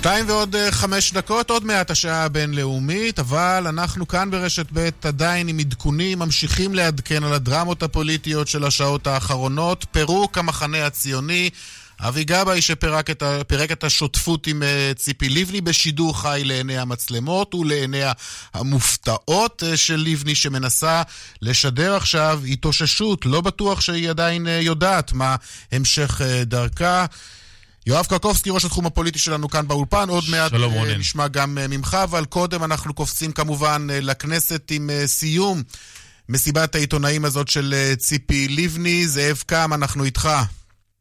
שתיים ועוד אה, חמש דקות, עוד מעט השעה הבינלאומית, אבל אנחנו כאן ברשת ב' עדיין עם עדכונים, ממשיכים לעדכן על הדרמות הפוליטיות של השעות האחרונות, פירוק המחנה הציוני, אבי גבאי שפירק את, את השותפות עם uh, ציפי לבני בשידור חי לעיני המצלמות ולעיני המופתעות uh, של לבני שמנסה לשדר עכשיו התאוששות, לא בטוח שהיא עדיין יודעת מה המשך דרכה. יואב קרקובסקי, ראש התחום הפוליטי שלנו כאן באולפן, עוד מעט שלום, רונן. נשמע גם ממך, אבל קודם אנחנו קופצים כמובן לכנסת עם סיום מסיבת העיתונאים הזאת של ציפי לבני. זאב קם, אנחנו איתך.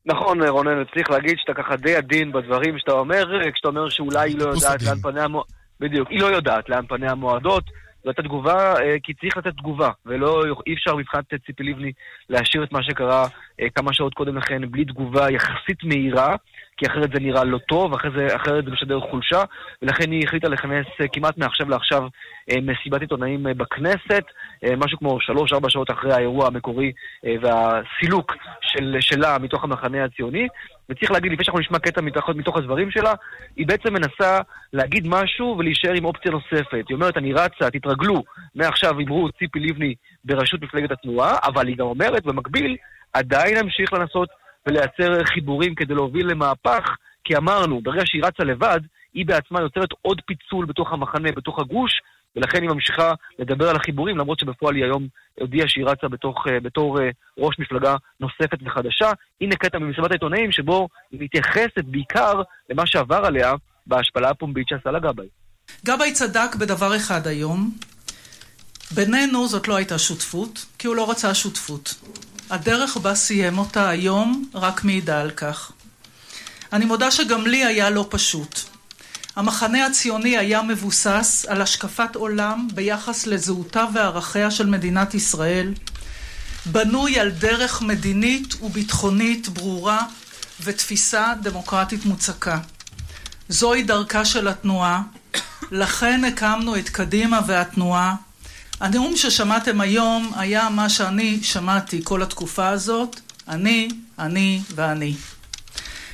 נכון, רונן, צריך להגיד שאתה ככה די עדין בדברים שאתה אומר, כשאתה אומר שאולי היא לא יודעת לאן פניה המועדות. בדיוק, היא לא יודעת לאן פניה המועדות. זאת תגובה, כי צריך לתת תגובה, ולא, אי אפשר מבחינת ציפי לבני להשאיר את מה שקרה כמה שעות קודם לכן בלי תגובה יחסית מהירה. כי אחרת זה נראה לא טוב, אחרי זה, אחרת זה משדר חולשה, ולכן היא החליטה לכנס אה, כמעט מעכשיו לעכשיו אה, מסיבת עיתונאים אה, בכנסת, משהו כמו שלוש-ארבע שעות אחרי האירוע המקורי והסילוק של, שלה מתוך המחנה הציוני. וצריך להגיד, לפני שאנחנו נשמע קטע מתוך, מתוך הדברים שלה, היא בעצם מנסה להגיד משהו ולהישאר עם אופציה נוספת. היא אומרת, אני רצה, תתרגלו, מעכשיו אמרו ציפי לבני בראשות מפלגת התנועה, אבל היא גם אומרת, במקביל, עדיין נמשיך לנסות ולייצר חיבורים כדי להוביל למהפך, כי אמרנו, ברגע שהיא רצה לבד, היא בעצמה יוצרת עוד פיצול בתוך המחנה, בתוך הגוש, ולכן היא ממשיכה לדבר על החיבורים, למרות שבפועל היא היום הודיעה שהיא רצה בתוך, אה, בתור אה, ראש מפלגה נוספת וחדשה. הנה קטע ממסיבת העיתונאים שבו היא מתייחסת בעיקר למה שעבר עליה בהשפלה הפומבית שעשה לה גבאי. גבאי צדק בדבר אחד היום. בינינו זאת לא הייתה שותפות, כי הוא לא רצה שותפות. הדרך בה סיים אותה היום רק מעידה על כך. אני מודה שגם לי היה לא פשוט. המחנה הציוני היה מבוסס על השקפת עולם ביחס לזהותה וערכיה של מדינת ישראל, בנוי על דרך מדינית וביטחונית ברורה ותפיסה דמוקרטית מוצקה. זוהי דרכה של התנועה, לכן הקמנו את קדימה והתנועה הנאום ששמעתם היום היה מה שאני שמעתי כל התקופה הזאת, אני, אני ואני.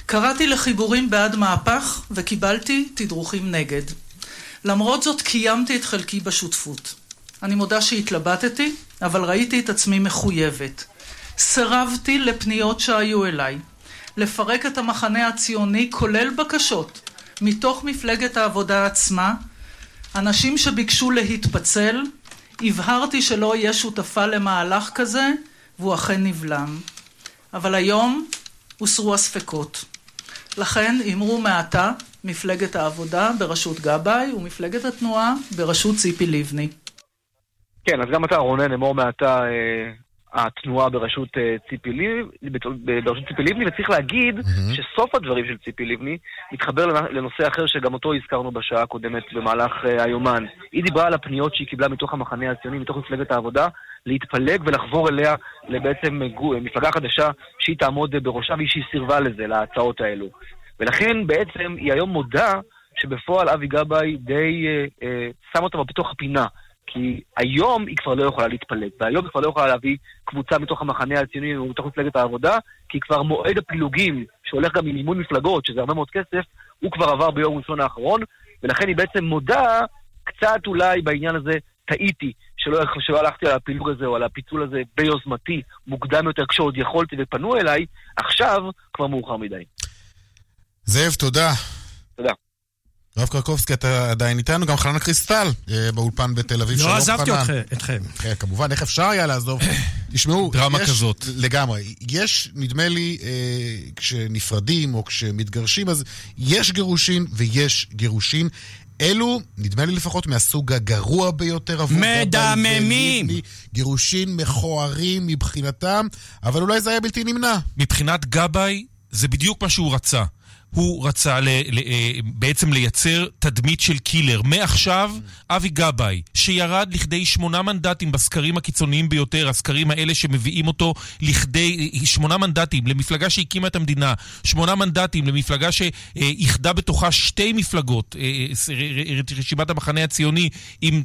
קראתי לחיבורים בעד מהפך וקיבלתי תדרוכים נגד. למרות זאת קיימתי את חלקי בשותפות. אני מודה שהתלבטתי, אבל ראיתי את עצמי מחויבת. סירבתי לפניות שהיו אליי. לפרק את המחנה הציוני, כולל בקשות, מתוך מפלגת העבודה עצמה, אנשים שביקשו להתפצל, הבהרתי שלא אהיה שותפה למהלך כזה, והוא אכן נבלם. אבל היום הוסרו הספקות. לכן אמרו מעתה מפלגת העבודה בראשות גבאי ומפלגת התנועה בראשות ציפי לבני. כן, אז גם אתה, רונן, אמור מעתה אה, התנועה בראשות אה, ציפי לבני, בראשות ציפי לבני, וצריך להגיד mm-hmm. שסוף הדברים של ציפי לבני מתחבר לנושא אחר שגם אותו הזכרנו בשעה הקודמת במהלך אה, היומן. היא דיברה על הפניות שהיא קיבלה מתוך המחנה הציוני, מתוך מפלגת העבודה, להתפלג ולחבור אליה לבעצם מפלגה חדשה שהיא תעמוד בראשה והיא סירבה לזה, להצעות האלו. ולכן בעצם היא היום מודה שבפועל אבי גבאי די אה, אה, שם אותה בתוך הפינה. כי היום היא כבר לא יכולה להתפלג, והיום היא כבר לא יכולה להביא קבוצה מתוך המחנה הציוני ומתוך מפלגת העבודה, כי כבר מועד הפילוגים, שהולך גם עם מימון מפלגות, שזה הרבה מאוד כסף, הוא כבר עבר ביום ראשון האחרון, ולכן היא בעצם מודה קצת אולי בעניין הזה, טעיתי, שלא, שלא הלכתי על הפילוג הזה או על הפיצול הזה ביוזמתי, מוקדם יותר כשעוד יכולתי ופנו אליי, עכשיו כבר מאוחר מדי. זאב, תודה. תודה. רב קרקובסקי, אתה עדיין איתנו, גם חנן קריסטל אה, באולפן בתל אביב. לא עזבתי אתכם. כן, כמובן, איך אפשר היה לעזוב? תשמעו, דרמה כזאת. לגמרי. יש, נדמה לי, אה, כשנפרדים או כשמתגרשים, אז יש גירושין ויש גירושין. אלו, נדמה לי לפחות, מהסוג הגרוע ביותר עבור מדממים! גירושין מכוערים מבחינתם, אבל אולי זה היה בלתי נמנע. מבחינת גבאי, זה בדיוק מה שהוא רצה. הוא רצה ל, ל, אה, בעצם לייצר תדמית של קילר. מעכשיו, אבי גבאי, שירד לכדי שמונה מנדטים בסקרים הקיצוניים ביותר, הסקרים האלה שמביאים אותו לכדי שמונה מנדטים למפלגה שהקימה את המדינה, שמונה מנדטים למפלגה שאיחדה בתוכה שתי מפלגות, אה, אה, רשימת המחנה הציוני עם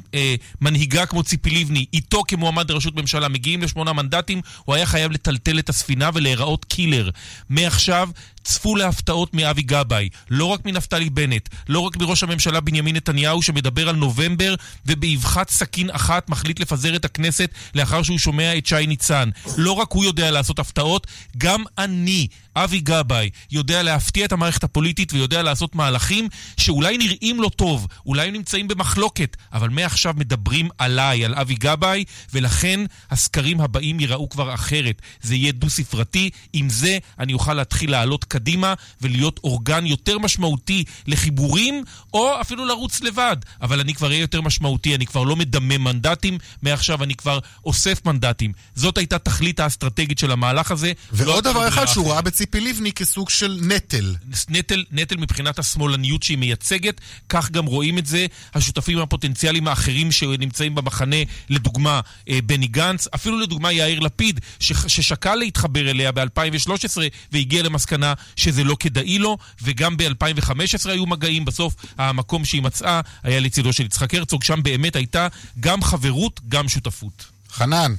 מנהיגה כמו ציפי לבני, איתו כמועמד לראשות ממשלה, מגיעים לשמונה מנדטים, הוא היה חייב לטלטל את הספינה ולהיראות קילר. מעכשיו, צפו להפתעות מאבי גבאי, לא רק מנפתלי בנט, לא רק מראש הממשלה בנימין נתניהו שמדבר על נובמבר ובאבחת סכין אחת מחליט לפזר את הכנסת לאחר שהוא שומע את שי ניצן. לא רק הוא יודע לעשות הפתעות, גם אני, אבי גבאי, יודע להפתיע את המערכת הפוליטית ויודע לעשות מהלכים שאולי נראים לו טוב, אולי הם נמצאים במחלוקת, אבל מעכשיו מדברים עליי, על אבי גבאי, ולכן הסקרים הבאים ייראו כבר אחרת. זה יהיה דו-ספרתי, עם זה אני אוכל להתחיל לעלות קדימה ולהיות אורגן יותר משמעותי לחיבורים, או אפילו לרוץ לבד. אבל אני כבר אהיה יותר משמעותי, אני כבר לא מדמם מנדטים, מעכשיו אני כבר אוסף מנדטים. זאת הייתה תכלית האסטרטגית של המהלך הזה. ועוד דבר אחד שהוא ראה ציפי לבני כסוג של נטל. נטל, נטל מבחינת השמאלניות שהיא מייצגת, כך גם רואים את זה השותפים הפוטנציאליים האחרים שנמצאים במחנה, לדוגמה אה, בני גנץ, אפילו לדוגמה יאיר לפיד, ששקל להתחבר אליה ב-2013 והגיע למסקנה שזה לא כדאי לו, וגם ב-2015 היו מגעים, בסוף המקום שהיא מצאה היה לצידו של יצחק הרצוג, שם באמת הייתה גם חברות, גם שותפות. חנן.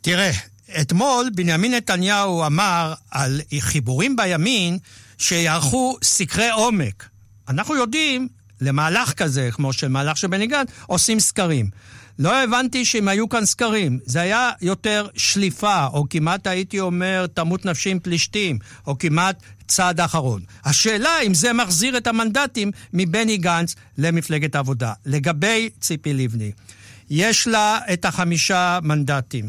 תראה, אתמול בנימין נתניהו אמר על חיבורים בימין שיערכו סקרי עומק. אנחנו יודעים, למהלך כזה, כמו שמהלך של בני גנץ, עושים סקרים. לא הבנתי שאם היו כאן סקרים, זה היה יותר שליפה, או כמעט הייתי אומר תמות נפשי עם פלישתים, או כמעט צעד אחרון. השאלה אם זה מחזיר את המנדטים מבני גנץ למפלגת העבודה. לגבי ציפי לבני, יש לה את החמישה מנדטים.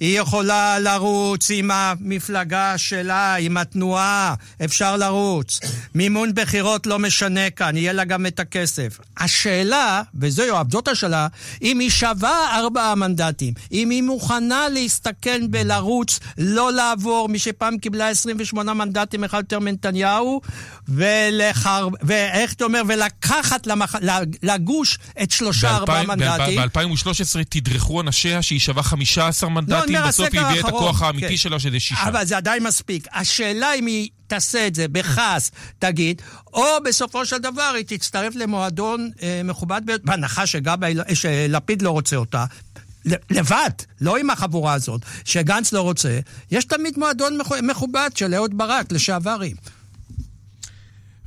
היא יכולה לרוץ עם המפלגה שלה, עם התנועה, אפשר לרוץ. מימון בחירות לא משנה כאן, יהיה לה גם את הכסף. השאלה, וזו יואב, זאת השאלה, אם היא שווה ארבעה מנדטים, אם היא מוכנה להסתכן בלרוץ, לא לעבור, מי שפעם קיבלה 28 מנדטים, אחד יותר מנתניהו, ולחר... ואיך אתה אומר, ולקחת למח... לגוש את שלושה ארבעה מנדטים. ב-2013 תדרכו אנשיה שהיא שווה 15 מנדטים. לדעתי בסוף היא הביאה את הכוח האמיתי כן. שלה, שזה שישה. אבל זה עדיין מספיק. השאלה אם היא תעשה את זה בכעס, תגיד, או בסופו של דבר היא תצטרף למועדון אה, מכובד, בהנחה שגבי, שלפיד לא רוצה אותה, לבד, לא עם החבורה הזאת, שגנץ לא רוצה, יש תמיד מועדון מכובד של אהוד ברק, לשעברים.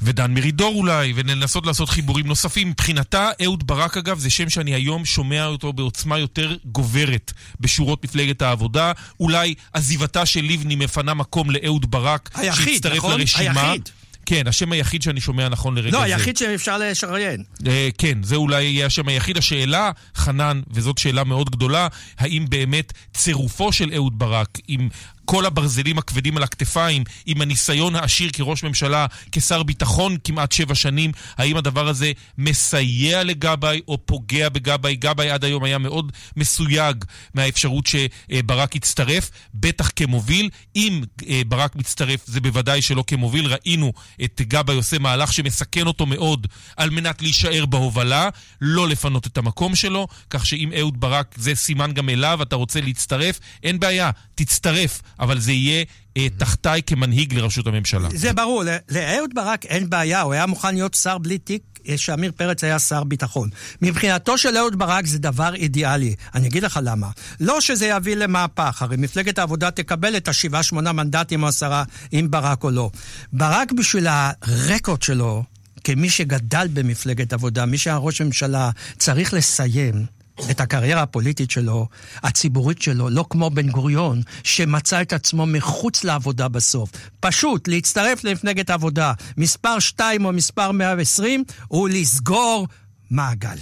ודן מרידור אולי, ולנסות לעשות חיבורים נוספים. מבחינתה, אהוד ברק אגב, זה שם שאני היום שומע אותו בעוצמה יותר גוברת בשורות מפלגת העבודה. אולי עזיבתה של לבני מפנה מקום לאהוד ברק, היחיד, שיצטרף נכון? לרשימה. היחיד. כן, השם היחיד שאני שומע נכון לרגע לא, זה. לא, היחיד שאפשר לשריין. אה, כן, זה אולי יהיה השם היחיד. השאלה, חנן, וזאת שאלה מאוד גדולה, האם באמת צירופו של אהוד ברק עם כל הברזלים הכבדים על הכתפיים, עם הניסיון העשיר כראש ממשלה, כשר ביטחון כמעט שבע שנים, האם הדבר הזה מסייע לגבאי או פוגע בגבאי? גבאי עד היום היה מאוד מסויג מהאפשרות שברק יצטרף, בטח כמוביל. אם אה, ברק מצטרף, זה בוודאי שלא כמוביל. ראינו את גבאי עושה מהלך שמסכן אותו מאוד על מנת להישאר בהובלה, לא לפנות את המקום שלו, כך שאם אהוד ברק, זה סימן גם אליו, אתה רוצה להצטרף, אין בעיה, תצטרף. אבל זה יהיה אה, תחתיי כמנהיג לראשות הממשלה. זה ברור, לאהוד ברק אין בעיה, הוא היה מוכן להיות שר בלי תיק אה, שעמיר פרץ היה שר ביטחון. מבחינתו של אהוד ברק זה דבר אידיאלי. אני אגיד לך למה. לא שזה יביא למהפך, הרי מפלגת העבודה תקבל את השבעה, שמונה מנדטים או עשרה, אם ברק או לא. ברק בשביל הרקורד שלו, כמי שגדל במפלגת עבודה, מי שהיה ראש ממשלה, צריך לסיים. את הקריירה הפוליטית שלו, הציבורית שלו, לא כמו בן גוריון, שמצא את עצמו מחוץ לעבודה בסוף. פשוט להצטרף למפלגת העבודה, מספר 2 או מספר 120, הוא לסגור מעגל.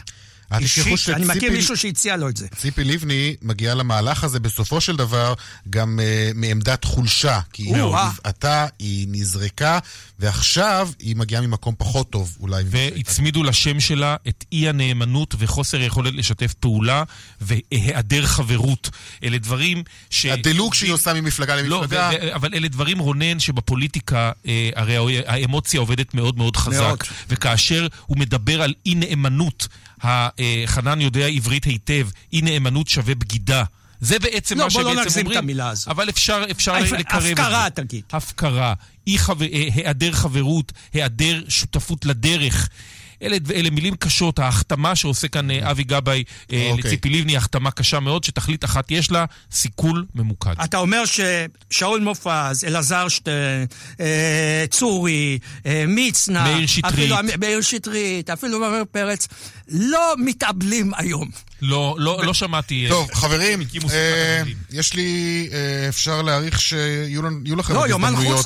אישית, אני מכיר מישהו שהציע לו את זה. ציפי לבני מגיעה למהלך הזה בסופו של דבר גם uh, מעמדת חולשה. כי היא נבעטה, היא נזרקה, ועכשיו היא מגיעה ממקום פחות טוב אולי. והצמידו לשם שלה את אי הנאמנות וחוסר יכולת לשתף פעולה והיעדר חברות. אלה דברים ש... הדילוג שהיא עושה ממפלגה למפלגה. לא, אבל אלה דברים, רונן, שבפוליטיקה אה, הרי האמוציה עובדת מאוד מאוד חזק. מאוד. וכאשר הוא מדבר על אי נאמנות, חנן יודע עברית היטב, אי נאמנות שווה בגידה. זה בעצם לא, מה שבעצם אומרים. לא, בוא לא נגזים את המילה הזאת. אבל אפשר, אפשר לקרב את זה. הפקרה, תגיד. הפקרה, חו... אה, היעדר חברות, היעדר שותפות לדרך. אלה, אלה מילים קשות, ההחתמה שעושה כאן אה, אבי גבאי אה, אוקיי. לציפי לבני, החתמה קשה מאוד, שתכלית אחת יש לה, סיכול ממוקד. אתה אומר ששאול מופז, אלעזר שטרן, אה, צורי, אה, מצנע, מאיר שטרית, אפילו, מאיר שטרית, אפילו מאיר פרץ, לא מתאבלים היום. לא, לא, לא שמעתי... אה, טוב, חברים, אה, יש לי, אה, אפשר להעריך שיהיו לכם לא, הזדמנויות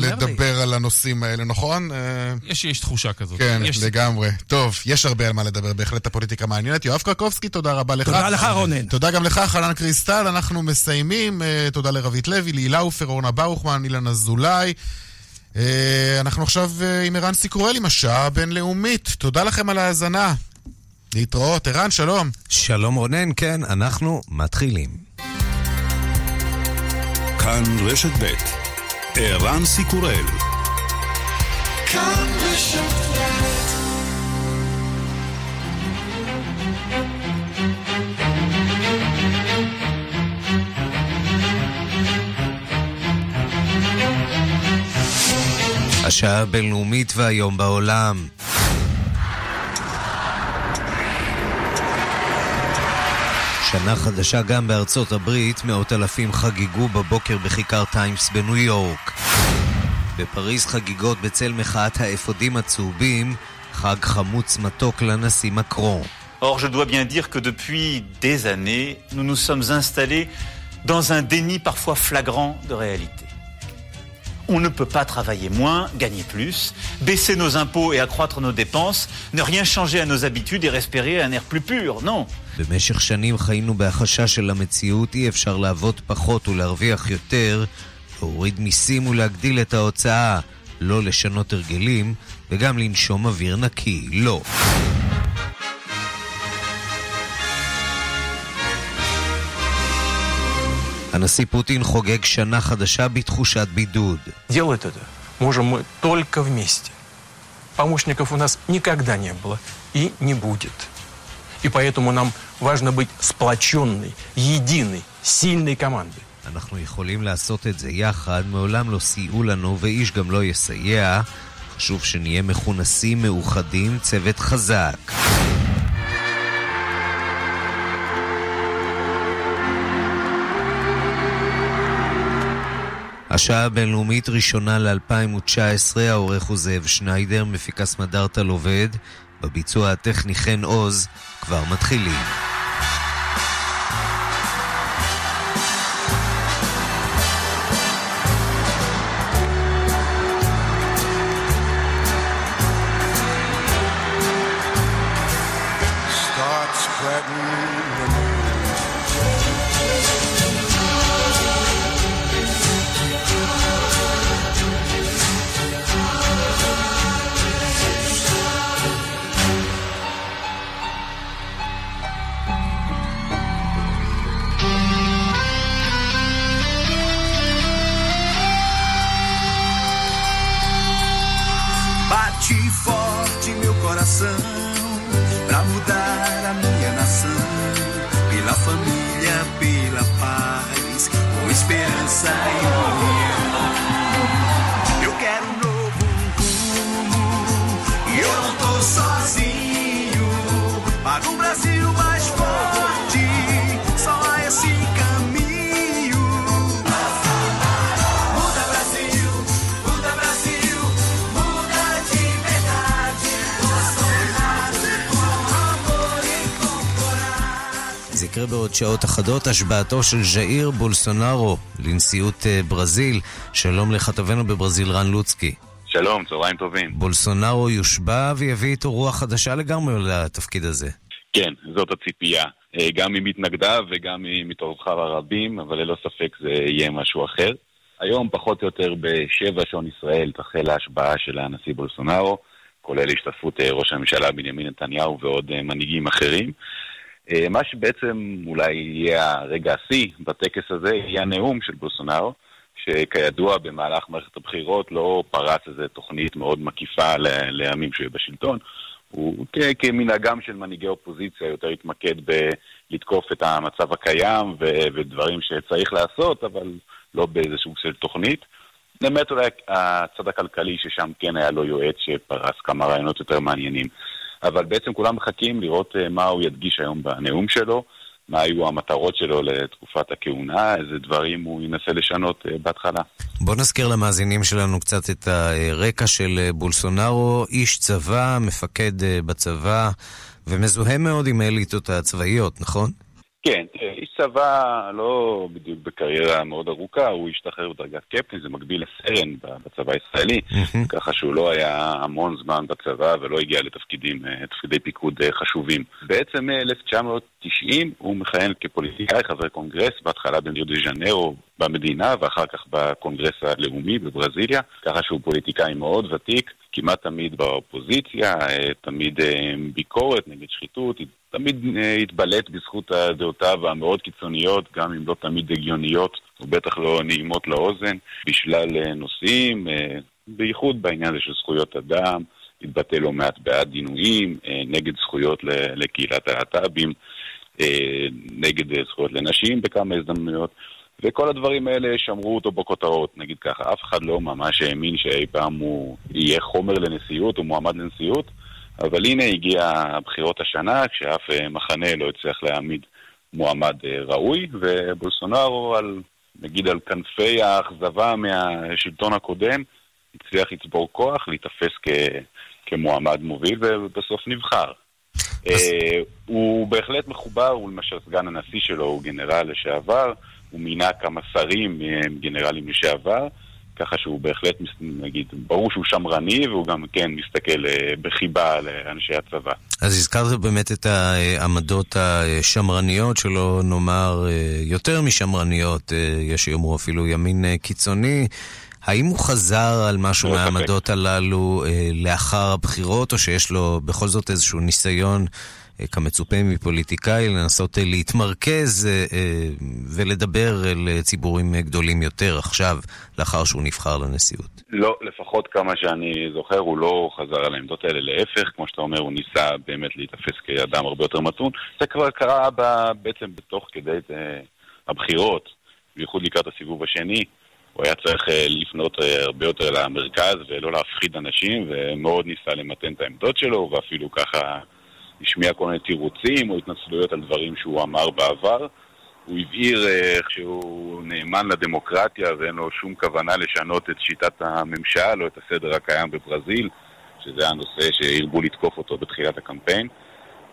לדבר על הנושאים האלה, נכון? יש, יש תחושה כזאת. כן, יש... לגמרי. טוב, יש הרבה על מה לדבר, בהחלט הפוליטיקה מעניינת. יואב קרקובסקי, תודה רבה לך. תודה לך, רונן. תודה גם לך, חנן קריסטל. אנחנו מסיימים. תודה לרבית לוי, להילה עופר, אורנה ברוכמן, אילן אזולאי. אנחנו עכשיו עם ערן סיקורל עם השעה הבינלאומית. תודה לכם על ההאזנה. להתראות. ערן, שלום. שלום רונן, כן, אנחנו מתחילים. כאן רשת ב' ערן סיקורל. כאן רשת השעה הבינלאומית והיום בעולם. שנה חדשה גם בארצות הברית, מאות אלפים חגגו בבוקר בכיכר טיימס בניו יורק. בפריז חגיגות בצל מחאת האפודים הצהובים, חג חמוץ מתוק לנשיא מקרון. Or, je dois bien dire que depuis des années, nous nous sommes installés dans un déni parfois flagrant de réalité. On ne peut pas travailler moins, gagner plus, baisser nos impôts et accroître nos dépenses, ne rien changer à nos habitudes et respirer un air plus pur, non. במשך שנים חיינו בהחשה של המציאות, אי אפשר לעבוד פחות ולהרוויח יותר, להוריד מיסים ולהגדיל את ההוצאה, לא לשנות הרגלים, וגם לנשום אוויר נקי, לא. הנשיא פוטין חוגג שנה חדשה בתחושת בידוד. Делать это можем мы только вместе. Помощников у нас никогда не было и не будет. И поэтому нам важно быть сплоченной, единой, сильной командой. אנחנו יכולים לעשות את זה יחד, מעולם לא סייעו לנו ואיש גם לא יסייע. חשוב שנהיה מכונסים, מאוחדים, צוות חזק. השעה הבינלאומית ראשונה ל-2019, העורך הוא זאב שניידר, מפיקה סמדארטה עובד, בביצוע הטכני חן עוז, כבר מתחילים. בעוד שעות אחדות השבעתו של ז'איר בולסונארו לנשיאות אה, ברזיל. שלום לכתבנו בברזיל רן לוצקי. שלום, צהריים טובים. בולסונארו יושבע ויביא איתו רוח חדשה לגמרי לתפקיד הזה. כן, זאת הציפייה. אה, גם ממתנגדיו וגם מתומכיו הרבים, אבל ללא ספק זה יהיה משהו אחר. היום, פחות או יותר בשבע שעון ישראל, תחל ההשבעה של הנשיא בולסונארו, כולל השתתפות אה, ראש הממשלה בנימין נתניהו ועוד מנהיגים אחרים. אה, מה שבעצם אולי יהיה הרגע השיא בטקס הזה, יהיה הנאום של בולסונארו, שכידוע במהלך מערכת הבחירות לא פרץ איזו תוכנית מאוד מקיפה לימים שהוא יהיה בשלטון. הוא כמנהגם של מנהיגי אופוזיציה יותר התמקד בלתקוף את המצב הקיים ודברים שצריך לעשות, אבל לא באיזה סוג של תוכנית. למעט אולי הצד הכלכלי ששם כן היה לו יועץ שפרס כמה רעיונות יותר מעניינים. אבל בעצם כולם מחכים לראות אה, מה הוא ידגיש היום בנאום שלו, מה היו המטרות שלו לתקופת הכהונה, איזה דברים הוא ינסה לשנות אה, בהתחלה. בוא נזכיר למאזינים שלנו קצת את הרקע של אה, בולסונארו, איש צבא, מפקד בצבא, ומזוהה מאוד עם האליטות הצבאיות, נכון? כן, איש צבא לא בדיוק בקריירה מאוד ארוכה, הוא השתחרר בדרגת קפטן, זה מקביל לסרן בצבא הישראלי, ככה שהוא לא היה המון זמן בצבא ולא הגיע לתפקידים, אה, תפקידי פיקוד אה, חשובים. בעצם מ-1990 הוא מכהן כפוליטיקאי, חבר קונגרס, בהתחלה בריו דה ז'נרו במדינה ואחר כך בקונגרס הלאומי בברזיליה, ככה שהוא פוליטיקאי מאוד ותיק, כמעט תמיד באופוזיציה, אה, תמיד ביקורת נגד שחיתות, תמיד אה, התבלט בזכות הדעותיו המאוד קיצוניות, גם אם לא תמיד הגיוניות, ובטח לא נעימות לאוזן, בשלל אה, נושאים, אה, בייחוד בעניין הזה של זכויות אדם, התבטא לא מעט בעד עינויים, נגד זכויות לקהילת הלהט"בים, נגד זכויות לנשים בכמה הזדמנויות. וכל הדברים האלה שמרו אותו בכותרות, נגיד ככה. אף אחד לא ממש האמין שאי פעם הוא יהיה חומר לנשיאות או מועמד לנשיאות, אבל הנה הגיע הבחירות השנה, כשאף אה, מחנה לא הצליח להעמיד מועמד אה, ראוי, ובולסונארו, על, נגיד על כנפי האכזבה מהשלטון הקודם, הצליח לצבור כוח, להיתפס כ, כמועמד מוביל, ובסוף נבחר. Uh, הוא בהחלט מחובר, הוא למשל סגן הנשיא שלו, הוא גנרל לשעבר, הוא מינה כמה שרים, גנרלים לשעבר, ככה שהוא בהחלט, נגיד, ברור שהוא שמרני והוא גם כן מסתכל אה, בחיבה על אנשי הצבא. אז הזכרת באמת את העמדות השמרניות, שלא נאמר אה, יותר משמרניות, אה, יש שיאמרו אפילו ימין קיצוני. האם הוא חזר על משהו מהעמדות הללו לאחר הבחירות, או שיש לו בכל זאת איזשהו ניסיון כמצופה מפוליטיקאי, לנסות אה, להתמרכז אה, אה, ולדבר אל ציבורים גדולים יותר עכשיו, לאחר שהוא נבחר לנשיאות. לא, לפחות כמה שאני זוכר, הוא לא חזר על העמדות האלה. להפך, כמו שאתה אומר, הוא ניסה באמת להיתפס כאדם הרבה יותר מתון. זה כבר קרה בעצם בתוך כדי הבחירות, בייחוד לקראת הסיבוב השני. הוא היה צריך לפנות הרבה יותר למרכז ולא להפחיד אנשים, ומאוד ניסה למתן את העמדות שלו, ואפילו ככה השמיע כל מיני תירוצים או התנצלויות על דברים שהוא אמר בעבר. הוא הבהיר איך אה, שהוא נאמן לדמוקרטיה ואין לו שום כוונה לשנות את שיטת הממשל או את הסדר הקיים בברזיל, שזה הנושא שהרבו לתקוף אותו בתחילת הקמפיין.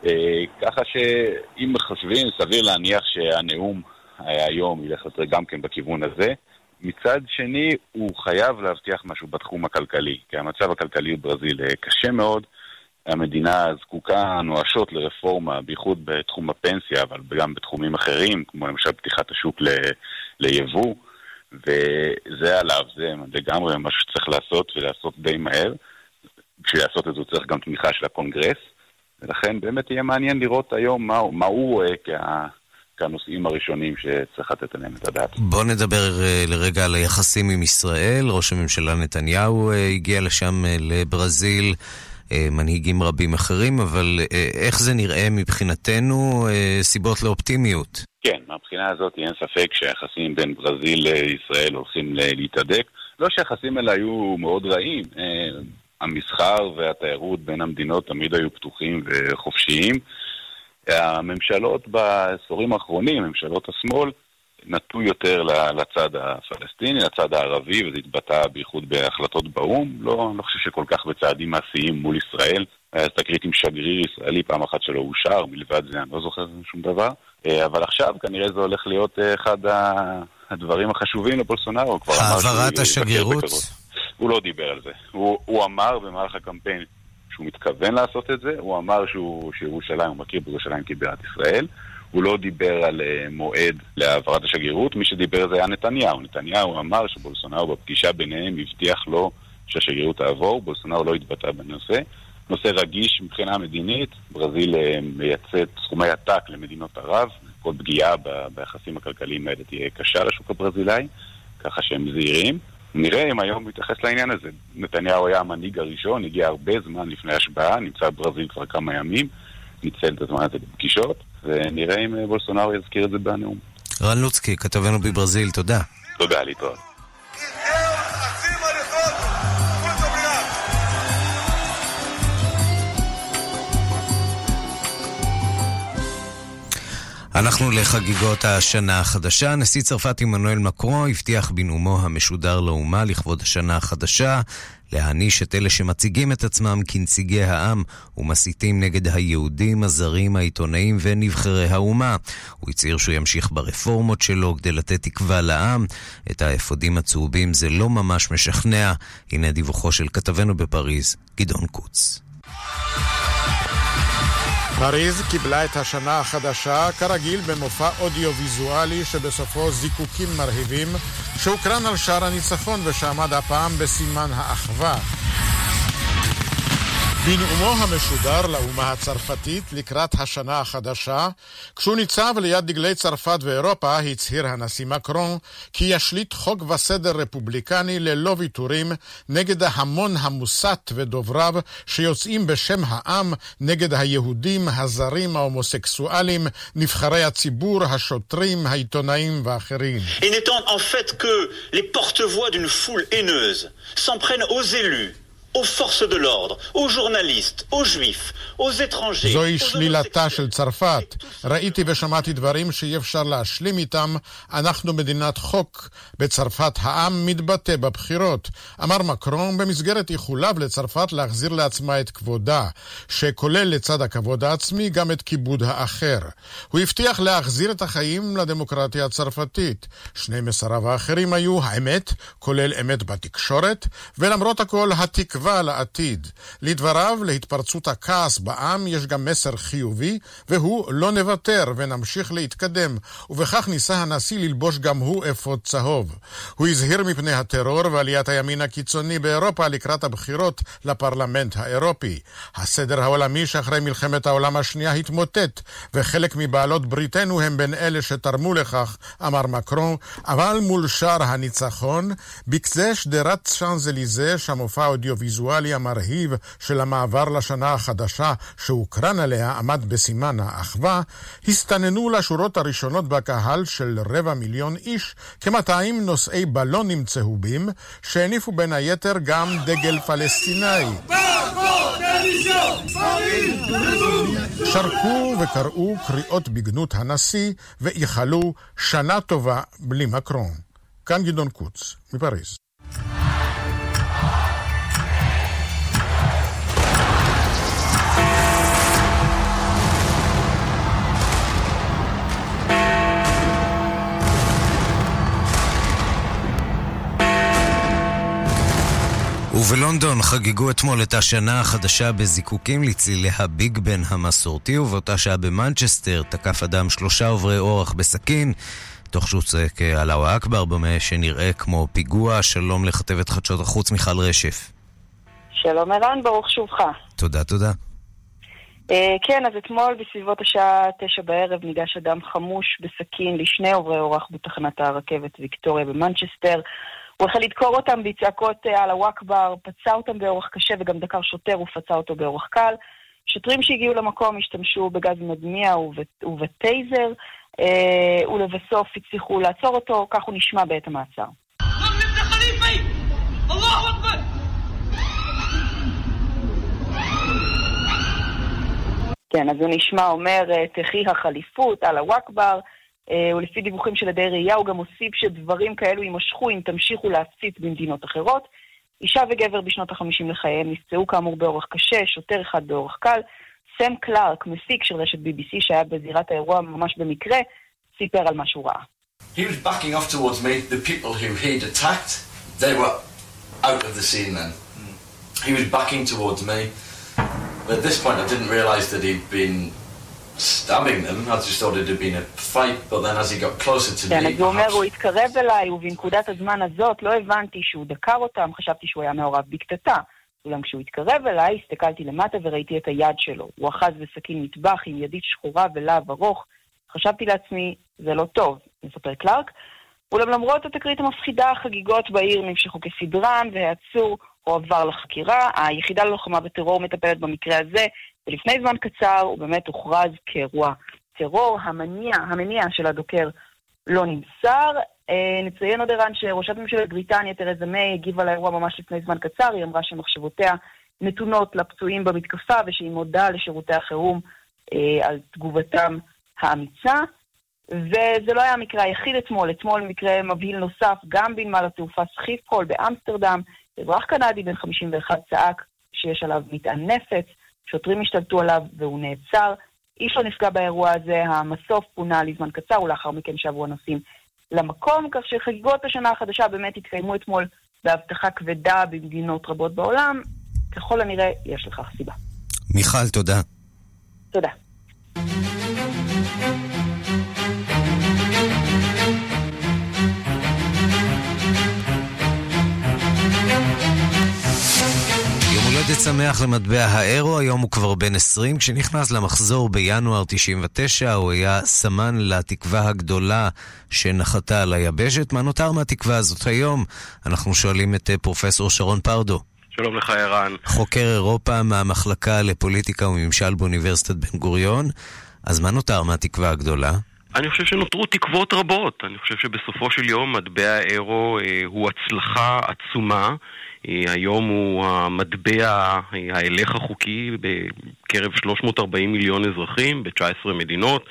אה, ככה שאם מחשבים, סביר להניח שהנאום היום ילך גם כן בכיוון הזה. מצד שני, הוא חייב להבטיח משהו בתחום הכלכלי, כי המצב הכלכלי בברזיל אה, קשה מאוד. המדינה זקוקה נואשות לרפורמה, בייחוד בתחום הפנסיה, אבל גם בתחומים אחרים, כמו למשל פתיחת השוק ל, ליבוא, וזה עליו, זה לגמרי משהו שצריך לעשות, ולעשות די מהר. בשביל לעשות את זה צריך גם תמיכה של הקונגרס, ולכן באמת יהיה מעניין לראות היום מה, מה הוא רואה כה... כנושאים הראשונים שצריך לתת עליהם את הדעת. בוא נדבר אה, לרגע על היחסים עם ישראל. ראש הממשלה נתניהו אה, הגיע לשם אה, לברזיל. אה, מנהיגים רבים אחרים, אבל אה, איך זה נראה מבחינתנו אה, סיבות לאופטימיות? כן, מהבחינה הזאת אין ספק שהיחסים בין ברזיל לישראל הולכים להתהדק. לא שהיחסים האלה היו מאוד רעים, המסחר והתיירות בין המדינות תמיד היו פתוחים וחופשיים. הממשלות בעשורים האחרונים, ממשלות השמאל, נטו יותר לצד הפלסטיני, לצד הערבי, וזה התבטא בייחוד בהחלטות באו"ם. לא, לא חושב שכל כך בצעדים מעשיים מול ישראל. היה תקרית עם שגריר ישראלי פעם אחת שלא אושר, מלבד זה אני לא זוכר שום דבר. אה, אבל עכשיו כנראה זה הולך להיות אה, אחד הדברים החשובים לבולסונארו. העברת השגרירות? הוא לא דיבר על זה. הוא, הוא אמר במהלך הקמפיין שהוא מתכוון לעשות את זה, הוא אמר שהוא, שירושלים, הוא מכיר בירושלים כבירת ישראל. הוא לא דיבר על uh, מועד להעברת השגרירות, מי שדיבר זה היה נתניהו. נתניהו אמר שבולסונאו בפגישה ביניהם הבטיח לו שהשגרירות תעבור, בולסונאו לא התבטא בנושא. נושא רגיש מבחינה מדינית, ברזיל uh, מייצאת סכומי עתק למדינות ערב, כל פגיעה ביחסים הכלכליים האלה תהיה קשה לשוק הברזילאי, ככה שהם זהירים. נראה אם היום הוא יתייחס לעניין הזה. נתניהו היה המנהיג הראשון, הגיע הרבה זמן לפני השבעה, נמצא בברזיל כבר כמה ימים, ניצל את הזמן הזה לפגישות, ונראה אם אה, בולסונארו יזכיר את זה בנאום. רן לוצקי, כתבנו בברזיל, תודה. תודה, להתראות. אנחנו לחגיגות השנה החדשה. נשיא צרפת עמנואל מקרו הבטיח בנאומו המשודר לאומה לכבוד השנה החדשה להעניש את אלה שמציגים את עצמם כנציגי העם ומסיתים נגד היהודים, הזרים, העיתונאים ונבחרי האומה. הוא הצהיר שהוא ימשיך ברפורמות שלו כדי לתת תקווה לעם. את האפודים הצהובים זה לא ממש משכנע. הנה דיווחו של כתבנו בפריז, גדעון קוץ. פריז קיבלה את השנה החדשה, כרגיל במופע אודיו-ויזואלי שבסופו זיקוקים מרהיבים, שהוקרן על שער הניצחון ושעמד הפעם בסימן האחווה. בנאומו המשודר לאומה הצרפתית לקראת השנה החדשה, כשהוא ניצב ליד דגלי צרפת ואירופה, הצהיר הנשיא מקרון כי ישליט חוק וסדר רפובליקני ללא ויתורים נגד ההמון המוסת ודובריו שיוצאים בשם העם נגד היהודים, הזרים, ההומוסקסואלים, נבחרי הציבור, השוטרים, העיתונאים ואחרים. En fait que les porte-voix d'une foule haineuse s'en prennent aux élus aux forces de l'ordre, aux journalistes, aux juifs, aux étrangers. זוהי שלילתה של צרפת. ראיתי ושמעתי דברים שאי אפשר להשלים איתם. אנחנו מדינת חוק. בצרפת העם מתבטא בבחירות. אמר מקרון במסגרת איחוליו לצרפת להחזיר לעצמה את כבודה, שכולל לצד הכבוד העצמי גם את כיבוד האחר. הוא הבטיח להחזיר את החיים לדמוקרטיה הצרפתית. שני מסריו האחרים היו האמת, כולל אמת בתקשורת, ולמרות הכל התקווה תקווה לעתיד. לדבריו, להתפרצות הכעס בעם יש גם מסר חיובי, והוא לא נוותר ונמשיך להתקדם, ובכך ניסה הנשיא ללבוש גם הוא אפוד צהוב. הוא הזהיר מפני הטרור ועליית הימין הקיצוני באירופה לקראת הבחירות לפרלמנט האירופי. הסדר העולמי שאחרי מלחמת העולם השנייה התמוטט, וחלק מבעלות בריתנו הם בין אלה שתרמו לכך, אמר מקרון, אבל מול שער הניצחון, בקצה שדרת שאנזליזה, שהמופע האודיו-ויזואלי הוויזואלי המרהיב של המעבר לשנה החדשה שהוקרן עליה עמד בסימן האחווה, הסתננו לשורות הראשונות בקהל של רבע מיליון איש כ-200 נושאי בלונים צהובים, שהניפו בין היתר גם דגל פלסטיני. שרקו וקראו קריאות בגנות הנשיא ואיחלו שנה טובה בלי מקרון. כאן גדעון קוץ, מפריז. ובלונדון חגגו אתמול את השנה החדשה בזיקוקים לצלילי הביג בן המסורתי, ובאותה שעה במנצ'סטר תקף אדם שלושה עוברי אורח בסכין, תוך שהוא צועק אללהו אכבר במה שנראה כמו פיגוע. שלום לכתבת חדשות החוץ מיכל רשף. שלום ערן, ברוך שובך. תודה, תודה. Uh, כן, אז אתמול בסביבות השעה תשע בערב ניגש אדם חמוש בסכין לשני עוברי אורח בתחנת הרכבת ויקטוריה במנצ'סטר. הוא החל לדקור אותם בצעקות אה, על הוואקבר, פצע אותם באורח קשה וגם דקר שוטר ופצע אותו באורח קל. שוטרים שהגיעו למקום השתמשו בגז מדמיע ובטייזר, אה, ולבסוף הצליחו לעצור אותו, כך הוא נשמע בעת המעצר. כן, אז הוא נשמע אומר, תחי החליפות, על הוואקבר, אה, ולפי דיווחים של עדי ראייה הוא גם הוסיף שדברים כאלו יימשכו אם תמשיכו להפציץ במדינות אחרות. אישה וגבר בשנות החמישים לחייהם נפצעו כאמור באורח קשה, שוטר אחד באורח קל. סם קלארק, מפיק של רשת BBC שהיה בזירת האירוע ממש במקרה, סיפר על מה שהוא ראה. He was backing off towards me. The people who he'd attacked, they were out of the scene then. He was backing towards me. At this point I didn't realize that he'd been stabbing them, I just thought it had been a fight, but then as he got closer to כן, me... אז הוא אומר, הוא התקרב אליי, ובנקודת הזמן הזאת לא הבנתי שהוא דקר אותם, חשבתי שהוא היה מעורב בקטטה. אולם כשהוא התקרב אליי, הסתכלתי למטה וראיתי את היד שלו. הוא אחז בסכין מטבח עם ידית שחורה ולהב ארוך. חשבתי לעצמי, זה לא טוב, מספר קלארק. אולם למרות התקרית המפחידה, החגיגות בעיר נמשכו כסדרן, והעצור הועבר לחקירה. היחידה ללוחמה בטרור מטפלת במקרה הזה ולפני זמן קצר הוא באמת הוכרז כאירוע טרור. המניע, המניע של הדוקר לא נמסר. אה, נציין עוד ערן שראשת ממשלת בריטניה, תרזה מיי, הגיבה לאירוע ממש לפני זמן קצר. היא אמרה שמחשבותיה נתונות לפצועים במתקפה ושהיא מודה לשירותי החירום אה, על תגובתם האמיצה. וזה לא היה המקרה היחיד אתמול, אתמול מקרה מבהיל נוסף, גם בנמל התעופה סחיפקול באמסטרדם, אזרח קנדי בן 51 צעק שיש עליו מטען נפץ, שוטרים השתלטו עליו והוא נעצר. איש לא נפגע באירוע הזה, המסוף פונה לזמן קצר ולאחר מכן שבו הנוסעים למקום, כך שחגיגות השנה החדשה באמת התקיימו אתמול באבטחה כבדה במדינות רבות בעולם. ככל הנראה, יש לכך סיבה. מיכל, תודה. תודה. הולדת שמח למטבע האירו, היום הוא כבר בן 20. כשנכנס למחזור בינואר 99, הוא היה סמן לתקווה הגדולה שנחתה על היבשת. מה נותר מהתקווה הזאת היום? אנחנו שואלים את אה, פרופסור שרון פרדו. שלום לך, ערן. חוקר אירופה מהמחלקה לפוליטיקה וממשל באוניברסיטת בן גוריון. אז מה נותר מהתקווה הגדולה? אני חושב שנותרו תקוות רבות. אני חושב שבסופו של יום מטבע האירו אה, הוא הצלחה עצומה. אה, היום הוא המטבע אה, ההלך החוקי בקרב 340 מיליון אזרחים ב-19 מדינות.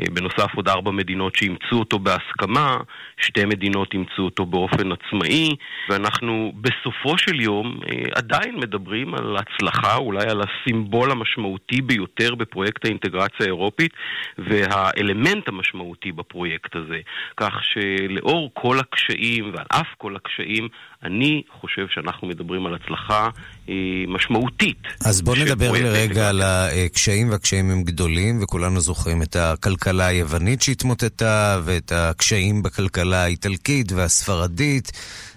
אה, בנוסף עוד ארבע מדינות שאימצו אותו בהסכמה, שתי מדינות אימצו אותו באופן עצמאי, ואנחנו בסופו של יום עדיין מדברים על הצלחה, אולי על הסימבול המשמעותי ביותר בפרויקט האינטגרציה האירופית, והאלמנט המשמעותי בפרויקט הזה. כך שלאור כל הקשיים ועל אף כל הקשיים, אני חושב שאנחנו מדברים על הצלחה אה, משמעותית. אז בואו נדבר לרגע על הקשיים, והקשיים הם גדולים, וכולנו זוכרים את הכלכלה היוונית שהתמוטטה, ואת הקשיים בכלכלה האיטלקית והספרדית.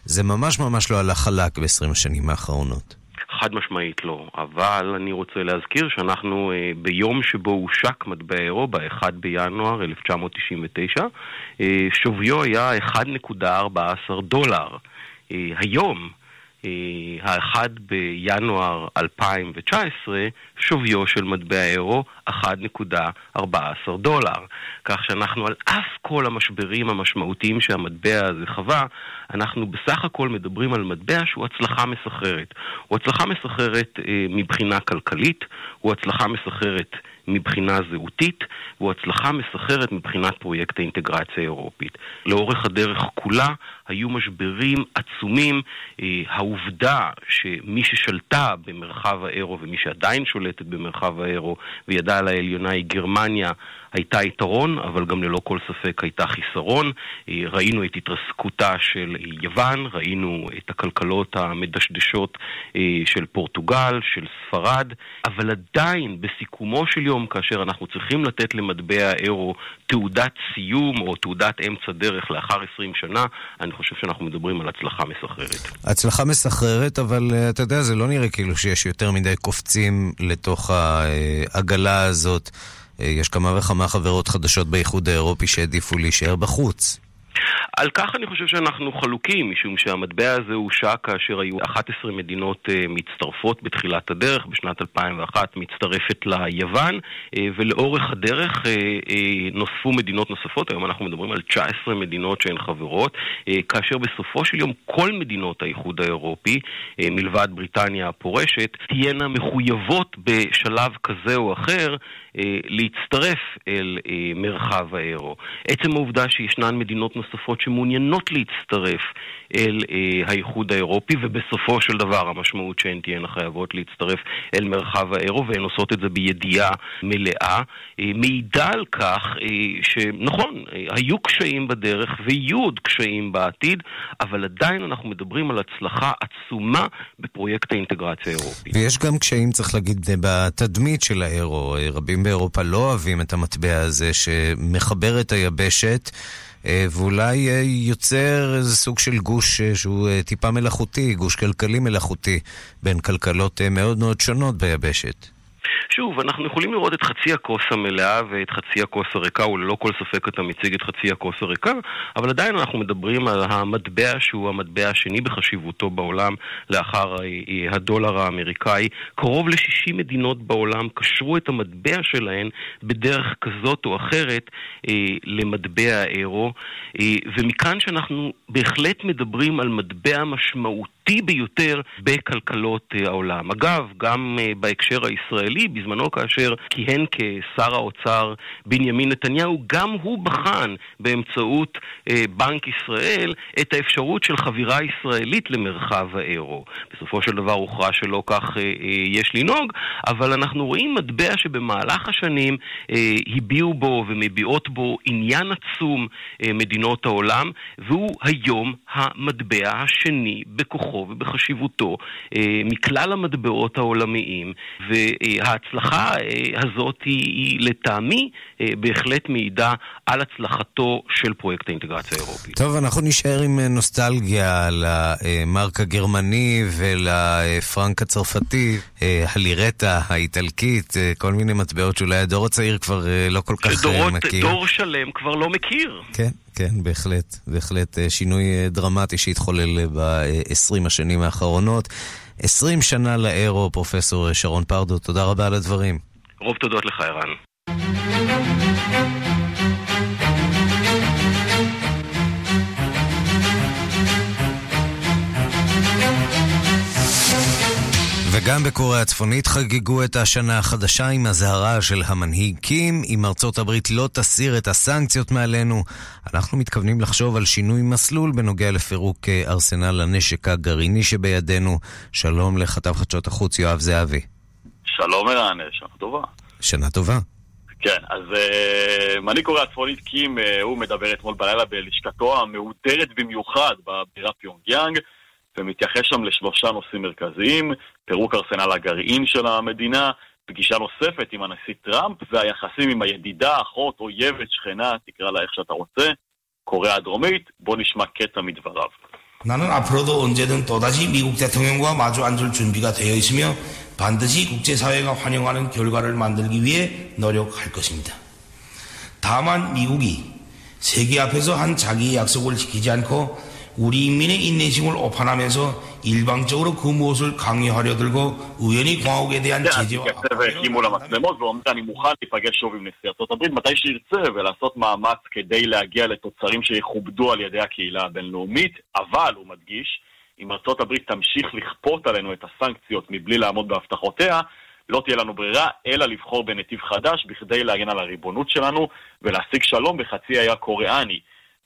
זה ממש ממש לא הלך חלק ב-20 השנים האחרונות. חד משמעית לא, אבל אני רוצה להזכיר שאנחנו אה, ביום שבו הושק מטבע אירו, ב-1 בינואר 1999, אה, שוויו היה 1.14 דולר. אה, היום, אה, ה-1 בינואר 2019, שוויו של מטבע אירו 1.14 דולר. כך שאנחנו על אף כל המשברים המשמעותיים שהמטבע הזה חווה, אנחנו בסך הכל מדברים על מטבע שהוא הצלחה מסחררת. הוא הצלחה מסחררת אה, מבחינה כלכלית, הוא הצלחה מסחררת מבחינה זהותית, והוא הצלחה מסחרת מבחינת פרויקט האינטגרציה האירופית. לאורך הדרך כולה היו משברים עצומים. אה, העובדה שמי ששלטה במרחב האירו ומי שעדיין שולטת במרחב האירו וידעה על העליונה היא גרמניה, הייתה יתרון, אבל גם ללא כל ספק הייתה חיסרון. אה, ראינו את התרסקותה של יוון, ראינו את הכלכלות המדשדשות אה, של פורטוגל, של ספרד, אבל עדיין בסיכומו של יום, כאשר אנחנו צריכים לתת למטבע האירו תעודת סיום או תעודת אמצע דרך לאחר 20 שנה, אני חושב שאנחנו מדברים על הצלחה מסחררת. הצלחה מסחררת, אבל uh, אתה יודע, זה לא נראה כאילו שיש יותר מדי קופצים לתוך העגלה הזאת. Uh, יש כמה וכמה חברות חדשות באיחוד האירופי שהעדיפו להישאר בחוץ. על כך אני חושב שאנחנו חלוקים, משום שהמטבע הזה הושק כאשר היו 11 מדינות uh, מצטרפות בתחילת הדרך, בשנת 2001 מצטרפת ליוון, uh, ולאורך הדרך נוספו מדינות נוספות, היום אנחנו מדברים על 19 מדינות שהן חברות, כאשר בסופו של יום כל מדינות האיחוד האירופי, מלבד בריטניה הפורשת, תהיינה מחויבות בשלב כזה או אחר אה, להצטרף אל אה, מרחב האירו. עצם העובדה שישנן מדינות נוספות שמעוניינות להצטרף אל אה, האיחוד האירופי, ובסופו של דבר המשמעות שהן תהיינה חייבות להצטרף אל מרחב האירו, והן עושות את זה בידיעה מלאה, מעידה על כך שנכון, היו קשיים בדרך ויהיו עוד קשיים בעתיד, אבל עדיין אנחנו מדברים על הצלחה עצומה בפרויקט האינטגרציה האירופית. ויש גם קשיים, צריך להגיד, בתדמית של האירו. רבים באירופה לא אוהבים את המטבע הזה שמחבר את היבשת. אה, ואולי אה, יוצר איזה סוג של גוש אה, שהוא טיפה מלאכותי, גוש כלכלי מלאכותי, בין כלכלות מאוד מאוד שונות ביבשת. שוב, אנחנו יכולים לראות את חצי הכוס המלאה ואת חצי הכוס הריקה, וללא כל ספק אתה מציג את חצי הכוס הריקה, אבל עדיין אנחנו מדברים על המטבע שהוא המטבע השני בחשיבותו בעולם לאחר הדולר האמריקאי. קרוב ל-60 מדינות בעולם קשרו את המטבע שלהן בדרך כזאת או אחרת אה, למטבע האירו, אה, ומכאן שאנחנו בהחלט מדברים על מטבע משמעותי. משמעותי ביותר בכלכלות העולם. אגב, גם בהקשר הישראלי, בזמנו כאשר כיהן כשר האוצר בנימין נתניהו, גם הוא בחן באמצעות בנק ישראל את האפשרות של חבירה ישראלית למרחב האירו. בסופו של דבר הוכרע שלא כך יש לנהוג, אבל אנחנו רואים מטבע שבמהלך השנים הביעו בו ומביעות בו עניין עצום מדינות העולם, והוא היום המטבע השני בכוחו ובחשיבותו מכלל המטבעות העולמיים, וההצלחה הזאת היא, היא לטעמי בהחלט מעידה על הצלחתו של פרויקט האינטגרציה האירופית. טוב, אנחנו נשאר עם נוסטלגיה למרק הגרמני ולפרנק הצרפתי, הלירטה האיטלקית, כל מיני מטבעות שאולי הדור הצעיר כבר לא כל כך מכיר. דור שלם כבר לא מכיר. כן, כן, בהחלט, בהחלט שינוי דרמטי שהתחולל ב-20 השנים האחרונות. 20 שנה לאירו, פרופסור שרון פרדו, תודה רבה על הדברים. רוב תודות לך, ערן. וגם בקוריאה הצפונית חגגו את השנה החדשה עם אזהרה של המנהיג קים. אם ארצות הברית לא תסיר את הסנקציות מעלינו, אנחנו מתכוונים לחשוב על שינוי מסלול בנוגע לפירוק ארסנל הנשק הגרעיני שבידינו. שלום לכתב חדשות החוץ יואב זהבי. שלום ערן, שנה טובה. שנה טובה. כן, אז אה, מנהיג קוריאה הצפונית קים, אה, הוא מדבר אתמול בלילה בלשכתו המהודרת במיוחד בבירה פיונגיאנג. ומתייחס שם לשלושה נושאים מרכזיים, פירוק ארסנל הגרעין של המדינה, פגישה נוספת עם הנשיא טראמפ, והיחסים עם הידידה, אחות, אויבת, שכנה, תקרא לה איך שאתה רוצה, קוריאה הדרומית. בוא נשמע קטע מדבריו. 나는 앞으로도 언제든 또다시 미국 대통령과 마주 앉을 준비가 되어 있으며 반드시 국제사회가 환영하는 결과를 만들기 위해 노력할 것입니다. 다만 미국이 세계 앞에서 한 자기의 약속을 지키지 않고 우리 인민의 인내심을 오판하면서 일방적으로 그 무엇을 강요하려 들고 우연히 공화국에 대한 제재와 הקימו למצלמות ואומר אני מוכן להיפגש שוב עם נשיא ארצות הברית מתי שירצה ולעשות מאמץ כדי להגיע לתוצרים שיכובדו על ידי הקהילה הבינלאומית אבל, הוא מדגיש, אם ארצות הברית תמשיך לכפות עלינו את הסנקציות מבלי לעמוד בהבטחותיה לא תהיה לנו ברירה אלא לבחור בנתיב חדש בכדי להגן על הריבונות שלנו ולהשיג שלום בחצי האי הקוריאני.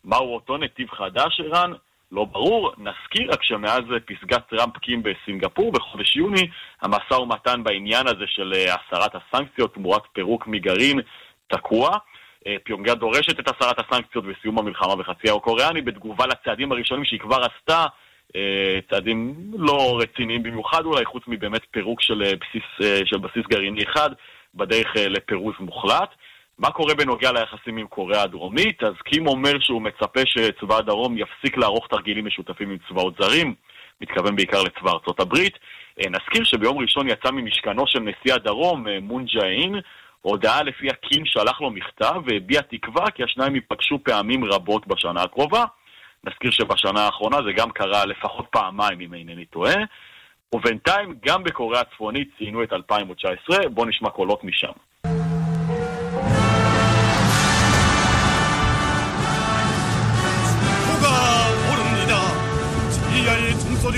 מהו אותו נתיב חדש, ערן? לא ברור. נזכיר רק שמאז פסגת טראמפ קים בסינגפור בחודש יוני, המשא ומתן בעניין הזה של הסרת הסנקציות תמורת פירוק מגרעין תקוע. פיונגה דורשת את הסרת הסנקציות וסיום המלחמה בחצי האי הקוריאני בתגובה לצעדים הראשונים שהיא כבר עשתה, צעדים לא רציניים במיוחד אולי, חוץ מבאמת פירוק של בסיס, של בסיס גרעיני אחד בדרך לפירוז מוחלט. מה קורה בנוגע ליחסים עם קוריאה הדרומית? אז קים אומר שהוא מצפה שצבא הדרום יפסיק לערוך תרגילים משותפים עם צבאות זרים, מתכוון בעיקר לצבא ארצות הברית. נזכיר שביום ראשון יצא ממשכנו של נשיא הדרום, מון ג'אין, הודעה לפיה קים שלח לו מכתב והביע תקווה כי השניים ייפגשו פעמים רבות בשנה הקרובה. נזכיר שבשנה האחרונה זה גם קרה לפחות פעמיים, אם אינני טועה. ובינתיים, גם בקוריאה הצפונית ציינו את 2019, בואו נשמע קולות משם.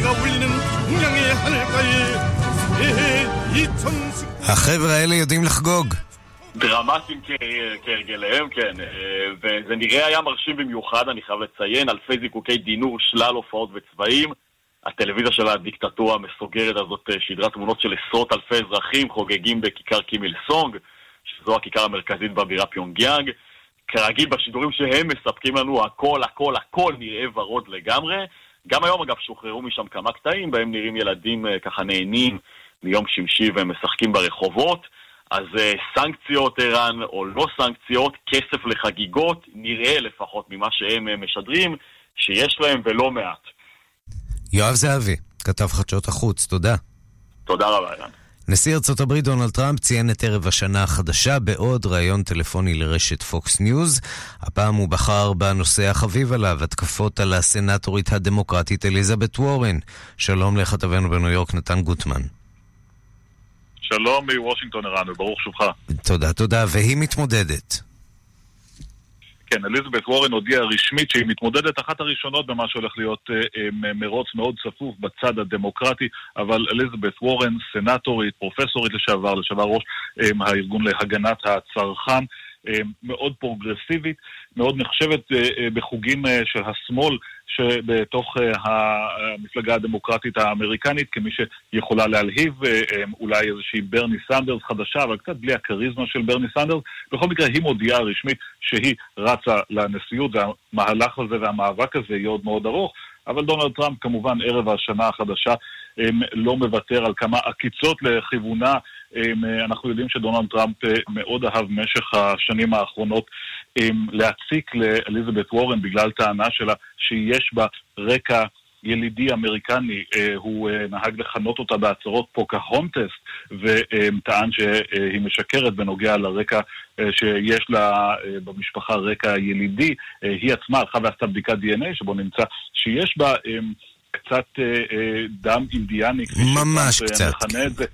소리가 울리는 동양의 하늘가에 새해 2010... החבר'ה האלה יודעים לחגוג. דרמטיים כהרגליהם, כן. וזה נראה היה מרשים במיוחד, אני חייב לציין, אלפי זיקוקי דינור, שלל הופעות וצבעים. הטלוויזיה של הדיקטטורה המסוגרת הזאת שידרה תמונות של עשרות אלפי אזרחים חוגגים בכיכר קימיל סונג, שזו הכיכר המרכזית בבירה פיונגיאנג. כרגיל בשידורים שהם מספקים לנו, הכל, הכל, הכל נראה ורוד לגמרי. גם היום אגב שוחררו משם כמה קטעים בהם נראים ילדים ככה נהנים מיום שמשי והם משחקים ברחובות. אז סנקציות ערן או לא סנקציות, כסף לחגיגות, נראה לפחות ממה שהם משדרים שיש להם ולא מעט. יואב זהבי, כתב חדשות החוץ, תודה. תודה רבה ערן. נשיא ארצות הברית דונלד טראמפ ציין את ערב השנה החדשה בעוד ראיון טלפוני לרשת פוקס ניוז. הפעם הוא בחר בנושא החביב עליו, התקפות על הסנטורית הדמוקרטית אליזבת וורן. שלום לכתבנו בניו יורק, נתן גוטמן. שלום מוושינגטון ערן, וברוך שובך. תודה, תודה. והיא מתמודדת. כן, אליזבת וורן הודיעה רשמית שהיא מתמודדת אחת הראשונות במה שהולך להיות אה, מרוץ מאוד צפוף בצד הדמוקרטי, אבל אליזבת וורן, סנטורית, פרופסורית לשעבר, לשעבר ראש הארגון להגנת הצרכן, מאוד פרוגרסיבית, מאוד נחשבת בחוגים של השמאל שבתוך המפלגה הדמוקרטית האמריקנית כמי שיכולה להלהיב אולי איזושהי ברני סנדרס חדשה, אבל קצת בלי הכריזמה של ברני סנדרס. בכל מקרה, היא מודיעה רשמית שהיא רצה לנשיאות, והמהלך הזה והמאבק הזה יהיה עוד מאוד ארוך. אבל דונלד טראמפ כמובן ערב השנה החדשה לא מוותר על כמה עקיצות לכיוונה. אנחנו יודעים שדונלד טראמפ מאוד אהב במשך השנים האחרונות להציק לאליזבת וורן בגלל טענה שלה שיש בה רקע ילידי אמריקני, הוא נהג לכנות אותה בהצהרות פוקהונטס וטען שהיא משקרת בנוגע לרקע שיש לה במשפחה רקע ילידי. היא עצמה הלכה ועשתה בדיקת DNA שבו נמצא שיש בה קצת דם אינדיאני, כפי ממש קצת. מכנה את זה.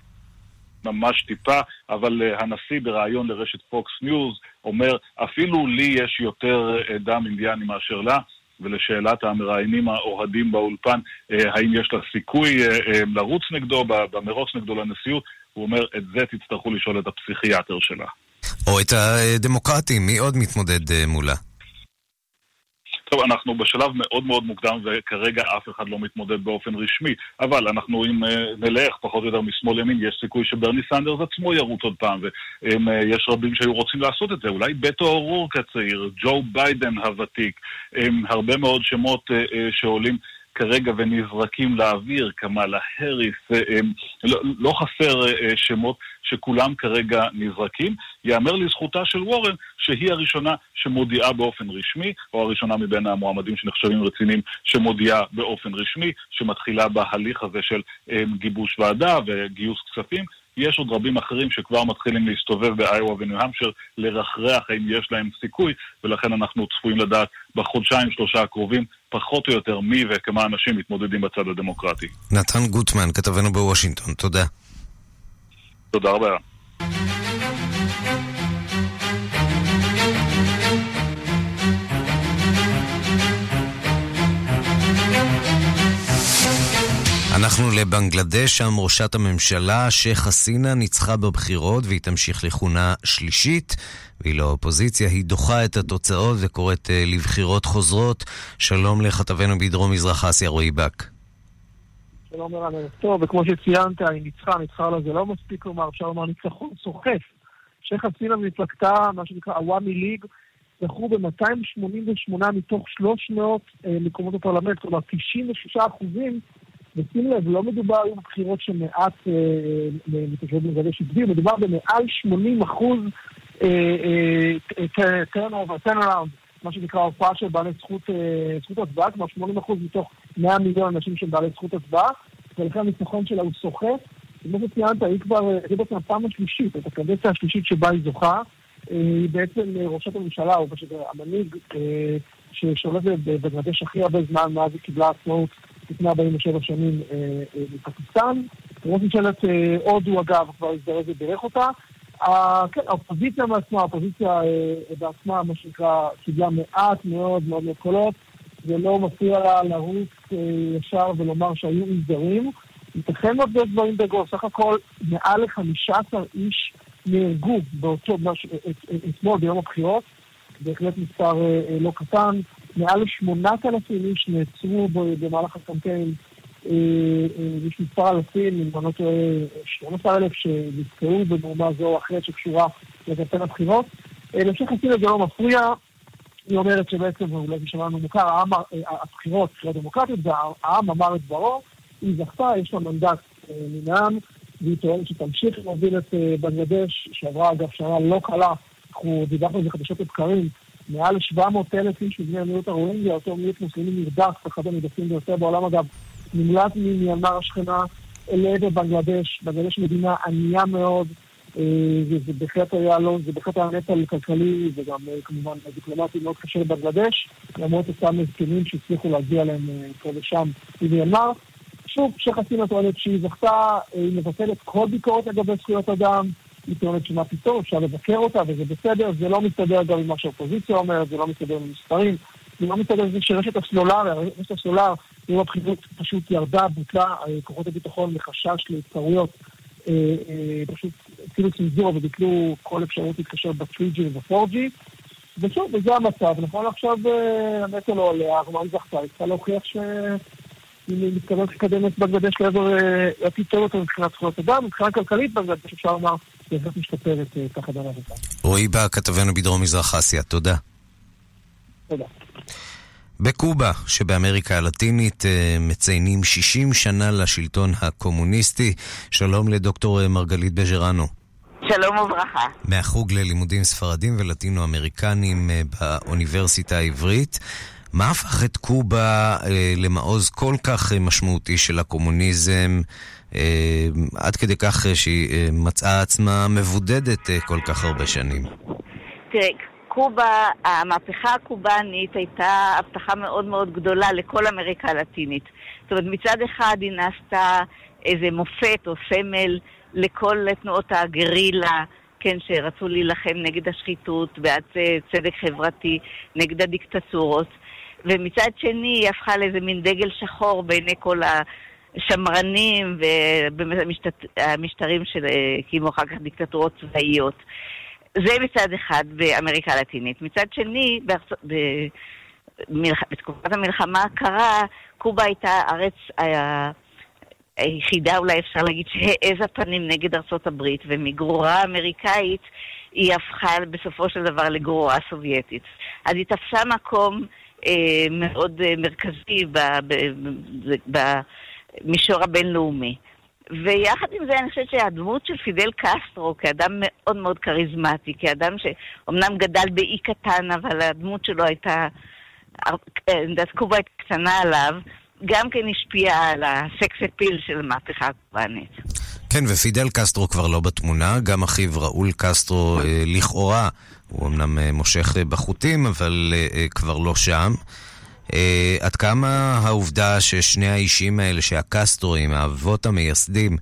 ממש טיפה, אבל הנשיא בריאיון לרשת פוקס ניוז אומר, אפילו לי יש יותר דם אינדיאני מאשר לה. ולשאלת המראיינים האוהדים באולפן, האם יש לה סיכוי לרוץ נגדו, במרוץ נגדו לנשיאות, הוא אומר, את זה תצטרכו לשאול את הפסיכיאטר שלה. או את הדמוקרטים, מי עוד מתמודד מולה? טוב, אנחנו בשלב מאוד מאוד מוקדם וכרגע אף אחד לא מתמודד באופן רשמי, אבל אנחנו אם נלך פחות או יותר משמאל לימין, יש סיכוי שברני סנדרס עצמו ירוץ עוד פעם, ויש רבים שהיו רוצים לעשות את זה, אולי בטו אורורק הצעיר, ג'ו ביידן הוותיק, הרבה מאוד שמות שעולים כרגע ונזרקים לאוויר, קמאלה האריס, לא, לא חסר שמות שכולם כרגע נזרקים. יאמר לזכותה של וורן שהיא הראשונה שמודיעה באופן רשמי, או הראשונה מבין המועמדים שנחשבים רציניים שמודיעה באופן רשמי, שמתחילה בהליך הזה של גיבוש ועדה וגיוס כספים. יש עוד רבים אחרים שכבר מתחילים להסתובב באיואה וניו-המשר, לרחרח האם יש להם סיכוי, ולכן אנחנו צפויים לדעת בחודשיים שלושה הקרובים פחות או יותר מי וכמה אנשים מתמודדים בצד הדמוקרטי. נתן גוטמן, כתבנו בוושינגטון, תודה. תודה רבה. אנחנו לבנגלדש, שם ראשת הממשלה, שייח' חסינה, ניצחה בבחירות והיא תמשיך לכהונה שלישית. והיא לאופוזיציה, היא דוחה את התוצאות וקוראת uh, לבחירות חוזרות. שלום לכתבנו בדרום מזרח אסיה, רועי בק. שלום ערב טוב, וכמו שציינת, היא ניצחה, ניצחה לה זה לא מספיק לומר, אפשר לומר ניצחון סוחף. שייח' חסינה ומפלגתה, מה שנקרא עוואמי ליג, זכו ב-288 מתוך 300 אה, מקומות בפרלמנט, כלומר 96 אחוזים ושים לב, לא מדובר בבחירות שמעט מתושבי בנגלדש הצביעו, מדובר במעל 80 אחוז turnaround, מה שנקרא הופעה של בעלי זכות, הצבעה, כלומר 80 אחוז מתוך 100 מיליון אנשים שהם בעלי זכות הצבעה, ולכן הניצחון שלה הוא סוחף. כמו שציינת, היא כבר, היא בעצם הפעם השלישית, את הקדנציה השלישית שבה היא זוכה. היא בעצם ראשת הממשלה, או פשוט המנהיג ששולט בבנגלדש הכי הרבה זמן מאז היא קיבלה עצמאות לפני 47 שנים מפקיסטן. ראש ממשלת הודו, אגב, כבר הזדרז ובירך אותה. כן, האופוזיציה מעצמה, האופוזיציה בעצמה, מה שנקרא, קיבלה מעט מאוד מאוד מאוד קולות. זה לא מפריע לה לרוץ ישר ולומר שהיו אי זרים. ייתכן להיות דברים בגו, סך הכל מעל ל-15 איש נהרגו באותו, אתמול ביום הבחירות, בהחלט מספר לא קטן. מעל לשמונת אלפים איש נעצרו במהלך הקמפיין, יש מספר אלפים, אם אני לא טועה, 12 אלף שנזכרו במהומה זו או אחרת שקשורה לקמפיין הבחירות. להמשך חסינה זה לא מפריע, היא אומרת שבעצם, אולי זה שמענו מוכר, הבחירות, בחירות דמוקרטיות, והעם אמר את דברו, היא זכתה, יש לה מנדט מן העם, והיא טוענת שתמשיך להוביל את בנגלדש, שעברה אגב שנה לא קלה, אנחנו דיברנו על זה חדשות לבקרים, מעל 700 אלף איש מבני המיעוט הרואינגיה, אותו מיעוט מוסלמי נרדף, אחד המדפים ביותר בעולם. אגב, נמלט ממיינמר השכנה לעבר בנגלדש, בנגלדש מדינה ענייה מאוד, וזה בהחלט היה לא, זה בהחלט היה נטל כלכלי וגם כמובן דיפלומטי מאוד קשה לבנגלדש, למרות אותם הסכמים שהצליחו להגיע להם פה ושם ממיינמר. שוב, שייח' חסינה טוענת שהיא זכתה, היא מבטלת כל ביקורת לגבי זכויות אדם, טוענת שמה פתאום, אפשר לבקר אותה וזה בסדר, זה לא מסתדר גם עם מה שהאופוזיציה אומרת, זה לא מסתדר עם מספרים, זה לא מסתדר עם זה שרשת הסלולר, רשת הסלולר, עם הבחינות פשוט ירדה, בוטלה, אה, כוחות הביטחון מחשש להתקרויות, אה, אה, פשוט התחילו צנזורה וביטלו כל אפשרות להתקשר ב-3G וב-4G. ושוב, וזה המצב. נכון עכשיו הנטל לא עליה, ארמן זכתה, היא צריכה להוכיח ש... היא מתכוונת לקדם את בנגדש לעבר עתיד טוב יותר מבחינת זכויות אדם, מבחינה כלכלית בנגדש אפשר לומר, בהחלט משתפרת תחת דבר הזה. רועי בא, כתבנו בדרום מזרח אסיה, תודה. תודה. בקובה שבאמריקה הלטינית מציינים 60 שנה לשלטון הקומוניסטי. שלום לדוקטור מרגלית בז'רנו. שלום וברכה. מהחוג ללימודים ספרדים ולטינו-אמריקנים באוניברסיטה העברית. מה הפך את קובה אה, למעוז כל כך משמעותי של הקומוניזם, אה, עד כדי כך שהיא אה, מצאה עצמה מבודדת אה, כל כך הרבה שנים? תראה, קובה, המהפכה הקובאנית הייתה הבטחה מאוד מאוד גדולה לכל אמריקה הלטינית. זאת אומרת, מצד אחד היא נעשתה איזה מופת או סמל לכל תנועות הגרילה, כן, שרצו להילחם נגד השחיתות, בעד צדק חברתי, נגד הדיקטטורות. ומצד שני היא הפכה לאיזה מין דגל שחור בעיני כל השמרנים והמשטרים שהקימו אחר כך דיקטטורות צבאיות. זה מצד אחד באמריקה הלטינית. מצד שני, בארצ... במלח... בתקופת המלחמה הקרה, קובה הייתה הארץ היחידה, אולי אפשר להגיד, שהעזה פנים נגד ארצות הברית, ומגרורה אמריקאית היא הפכה בסופו של דבר לגרורה סובייטית. אז היא תפסה מקום אה, מאוד אה, מרכזי במישור הבינלאומי. ויחד עם זה אני חושבת שהדמות של פידל קסטרו כאדם מאוד מאוד כריזמטי, כאדם שאומנם גדל באי קטן, אבל הדמות שלו הייתה, אני אה, יודעת, קובה הייתה קטנה עליו, גם כן השפיעה על הסקס אפיל של המהפכה הקובאנית. כן, ופידל קסטרו כבר לא בתמונה, גם אחיו ראול קסטרו אה, לכאורה, הוא אמנם אה, מושך אה, בחוטים, אבל אה, אה, כבר לא שם. אה, עד כמה העובדה ששני האישים האלה, שהקסטרואים, האבות המייסדים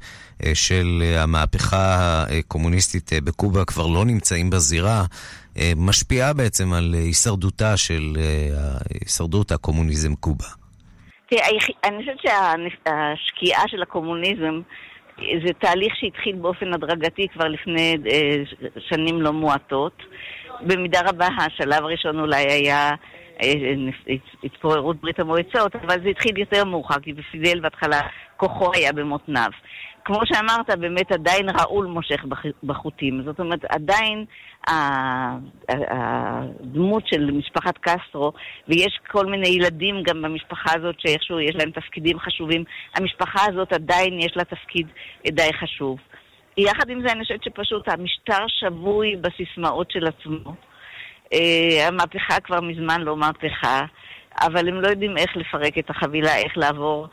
אה, של אה, המהפכה הקומוניסטית אה, בקובה, כבר לא נמצאים בזירה, אה, משפיעה בעצם על אה, הישרדותה של אה, הישרדות הקומוניזם קובה. תראה, אני חושבת שהשקיעה של הקומוניזם זה תהליך שהתחיל באופן הדרגתי כבר לפני שנים לא מועטות. במידה רבה השלב הראשון אולי היה התפוררות ברית המועצות, אבל זה התחיל יותר מאוחר, כי בפידל בהתחלה כוחו היה במותניו. כמו שאמרת, באמת עדיין ראול מושך בחוטים. זאת אומרת, עדיין הדמות של משפחת קסטרו, ויש כל מיני ילדים גם במשפחה הזאת שאיכשהו יש להם תפקידים חשובים, המשפחה הזאת עדיין יש לה תפקיד די חשוב. יחד עם זה אני חושבת שפשוט המשטר שבוי בסיסמאות של עצמו. Uh, המהפכה כבר מזמן לא מהפכה, אבל הם לא יודעים איך לפרק את החבילה, איך לעבור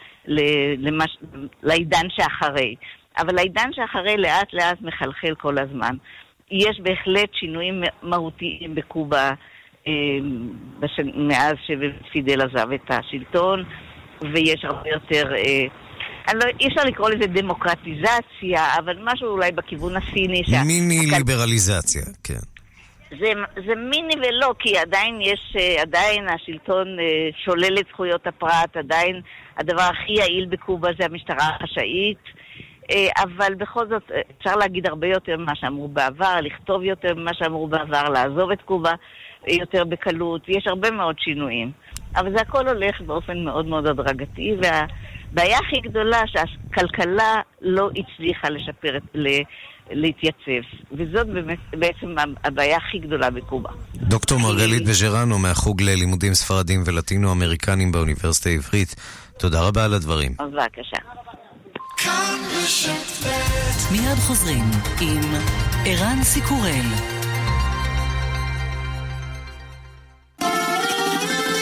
למש... לעידן שאחרי. אבל העידן שאחרי לאט לאט מחלחל כל הזמן. יש בהחלט שינויים מהותיים בקובה uh, בש... מאז שפידל עזב את השלטון, ויש הרבה יותר... Uh, לא, אי אפשר לקרוא לזה דמוקרטיזציה, אבל משהו אולי בכיוון הסיני. מיני ליברליזציה, כן. זה, זה מיני ולא, כי עדיין יש, אה, עדיין השלטון אה, שולל את זכויות הפרט, עדיין הדבר הכי יעיל בקובה זה המשטרה החשאית, אה, אבל בכל זאת אפשר להגיד הרבה יותר ממה שאמרו בעבר, לכתוב יותר ממה שאמרו בעבר, לעזוב את קובה יותר בקלות, יש הרבה מאוד שינויים. אבל זה הכל הולך באופן מאוד מאוד הדרגתי, והבעיה הכי גדולה שהכלכלה לא הצליחה לשפר, להתייצב, וזאת באמת, בעצם הבעיה הכי גדולה בקובה. דוקטור מרגלית בז'רנו מהחוג ללימודים ספרדים ולטינו-אמריקנים באוניברסיטה העברית, תודה רבה על הדברים. בבקשה. מיד חוזרים עם ערן סיקורל.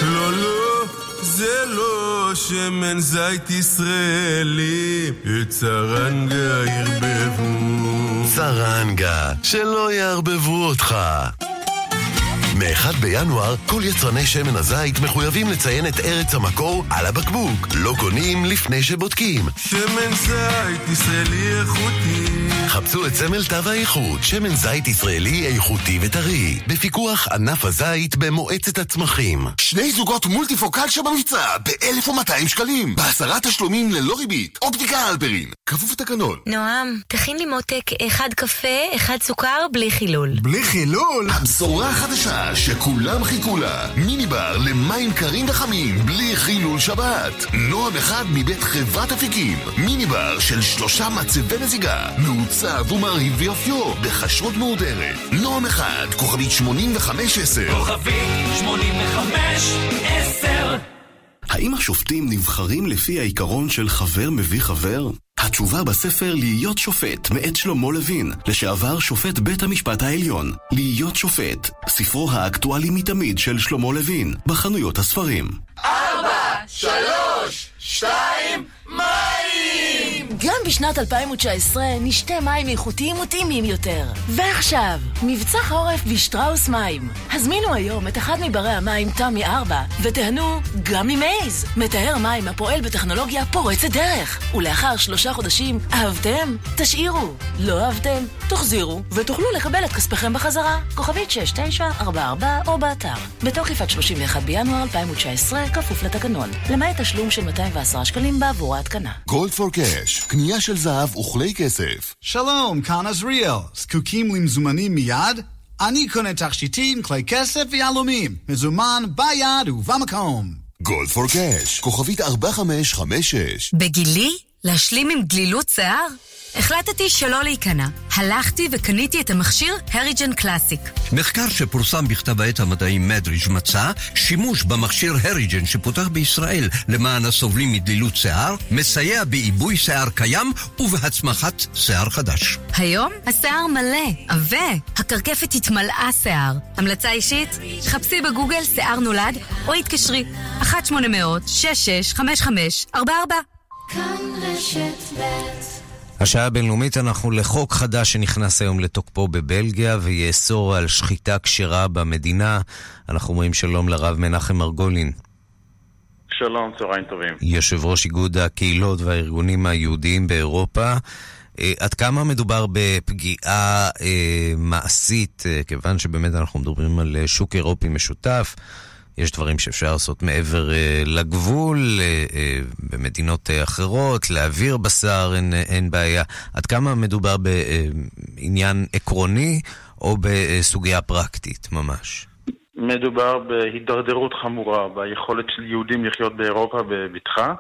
לא, לא, זה לא שמן זית ישראלי, את צרנגה ערבבו. צרנגה, שלא יערבבו אותך. מ-1 בינואר, כל יצרני שמן הזית מחויבים לציין את ארץ המקור על הבקבוק. לא קונים לפני שבודקים. שמן זית ישראלי איכותי חפשו את סמל תו האיכות, שמן זית ישראלי איכותי וטרי, בפיקוח ענף הזית במועצת הצמחים. שני זוגות מולטיפוקל שבמבצע ב-1,200 שקלים, בעשרה תשלומים ללא ריבית. אופטיקה אלפרין, כפוף לתקנון. נועם, תכין לי מותק אחד קפה, אחד סוכר, בלי חילול. בלי חילול? הבשורה החדשה שכולם חיכו לה. מיני בר למים קרים וחמים, בלי חילול שבת. נועם אחד מבית חברת אפיקים. מיני בר של שלושה מצבי נזיגה. מעוצב ומרהיב ויופיו, בכשרות מהודרת. נועם אחד, כוכבית 8510. כוכבית 8510 האם השופטים נבחרים לפי העיקרון של חבר מביא חבר? התשובה בספר להיות שופט, מאת שלמה לוין, לשעבר שופט בית המשפט העליון. להיות שופט, ספרו האקטואלי מתמיד של שלמה לוין, בחנויות הספרים. ארבע, שלוש, שתיים! גם בשנת 2019 נשתה מים איכותיים וטעימים יותר. ועכשיו, מבצע חורף בשטראוס מים. הזמינו היום את אחד מברי המים תמי 4 ותיהנו גם ממייז, מטהר מים הפועל בטכנולוגיה פורצת דרך. ולאחר שלושה חודשים, אהבתם? תשאירו. לא אהבתם? תחזירו, ותוכלו לקבל את כספכם בחזרה. כוכבית 6944 או באתר. בתוקף עד 31 בינואר 2019, כפוף לתקנון. למעט תשלום של 210 שקלים בעבור ההתקנה. גולד פור קאש, קנייה של זהב וכלי כסף. שלום, כאן עזריאל. זקוקים למזומנים מיד? אני קונה תכשיטים, כלי כסף ויהלומים. מזומן ביד ובמקום. גולד פור קאש, כוכבית 4556. בגילי? להשלים עם גלילות שיער? החלטתי שלא להיכנע. הלכתי וקניתי את המכשיר הריג'ן קלאסיק. מחקר שפורסם בכתב העת המדעי מדריג' מצא שימוש במכשיר הריג'ן שפותח בישראל למען הסובלים מדלילות שיער, מסייע בעיבוי שיער קיים ובהצמחת שיער חדש. היום השיער מלא, עבה, הקרקפת התמלאה שיער. המלצה אישית? חפשי בגוגל שיער נולד או התקשרי 1-800-665544 כאן רשת ב' השעה הבינלאומית אנחנו לחוק חדש שנכנס היום לתוקפו בבלגיה ויאסור על שחיטה כשרה במדינה. אנחנו אומרים שלום לרב מנחם מרגולין. שלום, צהריים טובים. יושב ראש איגוד הקהילות והארגונים היהודיים באירופה. אה, עד כמה מדובר בפגיעה אה, מעשית, אה, כיוון שבאמת אנחנו מדברים על שוק אירופי משותף. יש דברים שאפשר לעשות מעבר uh, לגבול, uh, uh, במדינות uh, אחרות, להעביר בשר, אין, אין בעיה. עד כמה מדובר בעניין עקרוני או בסוגיה פרקטית ממש? מדובר בהידרדרות חמורה ביכולת של יהודים לחיות באירופה בבטחה,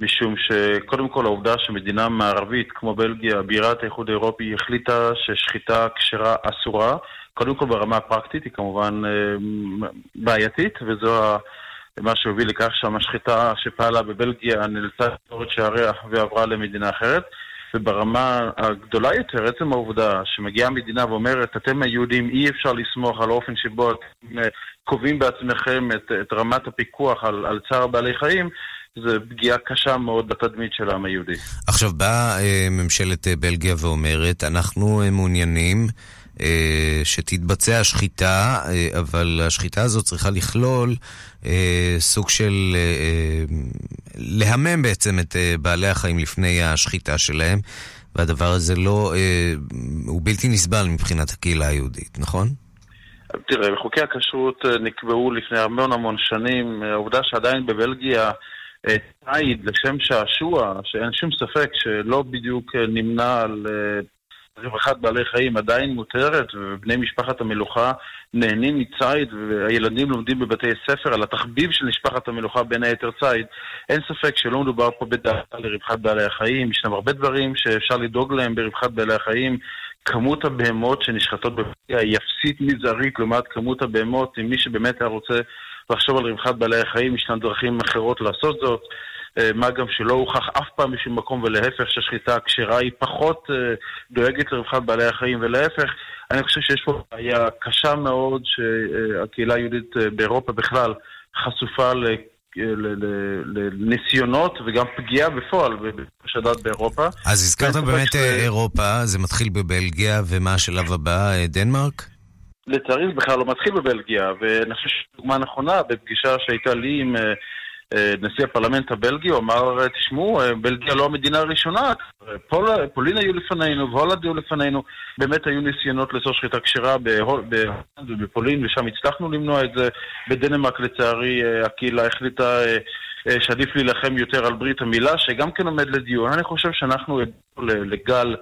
משום שקודם כל העובדה שמדינה מערבית כמו בלגיה, בירת האיחוד האירופי, החליטה ששחיטה כשרה אסורה, קודם כל ברמה הפרקטית היא כמובן אה, בעייתית, וזו מה שהוביל לכך שהמשחטה שפעלה בבלגיה נאלצה לפתור את שעריה ועברה למדינה אחרת. וברמה הגדולה יותר, עצם העובדה שמגיעה מדינה ואומרת, אתם היהודים, אי אפשר לסמוך על האופן שבו אתם אה, קובעים בעצמכם את, את רמת הפיקוח על, על צער בעלי חיים, זו פגיעה קשה מאוד בתדמית של העם היהודי. עכשיו באה אה, ממשלת בלגיה ואומרת, אנחנו מעוניינים שתתבצע שחיטה, אה, אבל השחיטה הזאת צריכה לכלול אה, סוג של להמם בעצם את בעלי החיים לפני השחיטה שלהם, והדבר הזה לא, הוא בלתי נסבל מבחינת הקהילה היהודית, נכון? תראה, בחוקי הכשרות נקבעו לפני המון המון שנים, העובדה שעדיין בבלגיה ציד לשם שעשוע, שאין שום ספק שלא בדיוק נמנה על רווחת בעלי חיים עדיין מותרת, ובני משפחת המלוכה נהנים מציד, והילדים לומדים בבתי ספר על התחביב של משפחת המלוכה, בין היתר ציד. אין ספק שלא מדובר פה בדאגה לרווחת בעלי החיים, ישנם הרבה דברים שאפשר לדאוג להם ברווחת בעלי החיים. כמות הבהמות שנשחטות בפגיעה היא אפסית מזערית לעומת כמות הבהמות, אם מי שבאמת היה רוצה לחשוב על רווחת בעלי החיים, ישנן דרכים אחרות לעשות זאת. אה, מה גם שלא הוכח אף פעם בשום מקום, ולהפך שהשחיטה הכשרה היא פחות אה, דואגת לרווחת בעלי החיים, ולהפך, אני חושב שיש פה בעיה קשה מאוד שהקהילה היהודית אה, באירופה בכלל חשופה ל... לניסיונות וגם פגיעה בפועל בשדת באירופה. אז הזכרת באמת ש... אירופה, זה מתחיל בבלגיה, ומה השלב הבא, דנמרק? לצערי זה בכלל לא מתחיל בבלגיה, ואני חושב שדוגמה נכונה בפגישה שהייתה לי עם נשיא הפרלמנט הבלגי, הוא אמר, אה, תשמעו, אה, בלגיה לא המדינה הראשונה, פול, פולין היו לפנינו והולנד היו לפנינו, באמת היו ניסיונות לאסור שחיטה כשרה בהולנד ובפולין, ושם הצלחנו למנוע את זה. בדנמרק, לצערי, הקהילה החליטה שעדיף להילחם יותר על ברית המילה, שגם כן עומד לדיון. אני חושב שאנחנו לגל...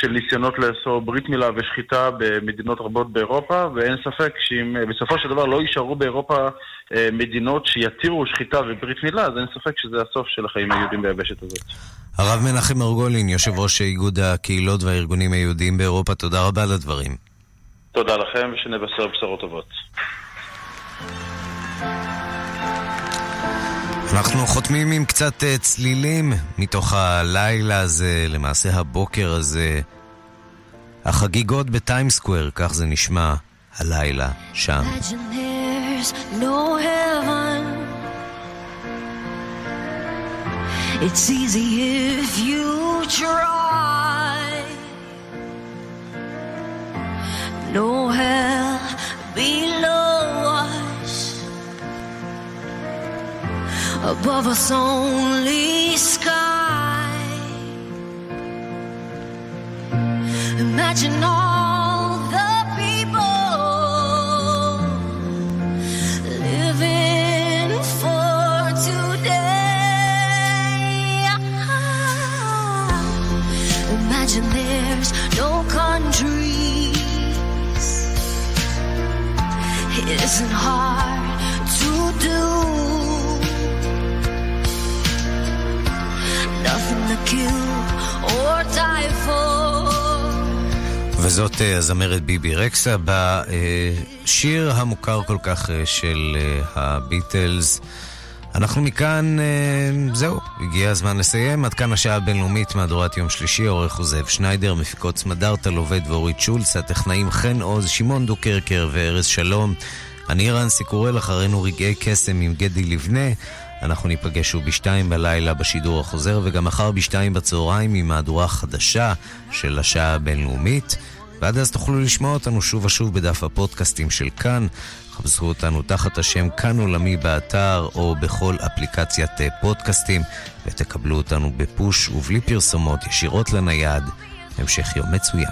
של ניסיונות לאסור ברית מילה ושחיטה במדינות רבות באירופה, ואין ספק שאם אה, בסופו של דבר לא יישארו באירופה אה, מדינות שיתירו שחיטה וברית מילה, אז אין ספק שזה הסוף של החיים היהודים ביבשת הזאת. הרב מנחם מרגולין, יושב ראש איגוד הקהילות והארגונים היהודיים באירופה, תודה רבה על הדברים. תודה לכם, ושנבשר בשורות טובות. אנחנו חותמים עם קצת אה, צלילים מתוך הלילה הזה, למעשה הבוקר הזה. החגיגות בטיימסקוואר, כך זה נשמע הלילה שם. It's easy if you try. No hell below above us only sky. Imagine all the people living for today. Imagine there's no countries. It isn't hard to do. וזאת אה, הזמרת ביבי רקסה בשיר המוכר כל כך אה, של אה, הביטלס. אנחנו מכאן, זהו, הגיע הזמן לסיים. עד כאן השעה הבינלאומית, מהדורת יום שלישי, עורך הוא זאב שניידר, מפיקות סמדארטה, לובד ואורית שולץ, הטכנאים חן עוז, שמעון דוקרקר וארז שלום. אני רנסי קורל, אחרינו רגעי קסם עם גדי לבנה. אנחנו ניפגש שוב בשתיים בלילה בשידור החוזר, וגם מחר בשתיים בצהריים עם מהדורה חדשה של השעה הבינלאומית. ועד אז תוכלו לשמוע אותנו שוב ושוב בדף הפודקאסטים של כאן. חפשו אותנו תחת השם כאן עולמי באתר או בכל אפליקציית פודקאסטים, ותקבלו אותנו בפוש ובלי פרסומות ישירות לנייד. המשך יום מצוין.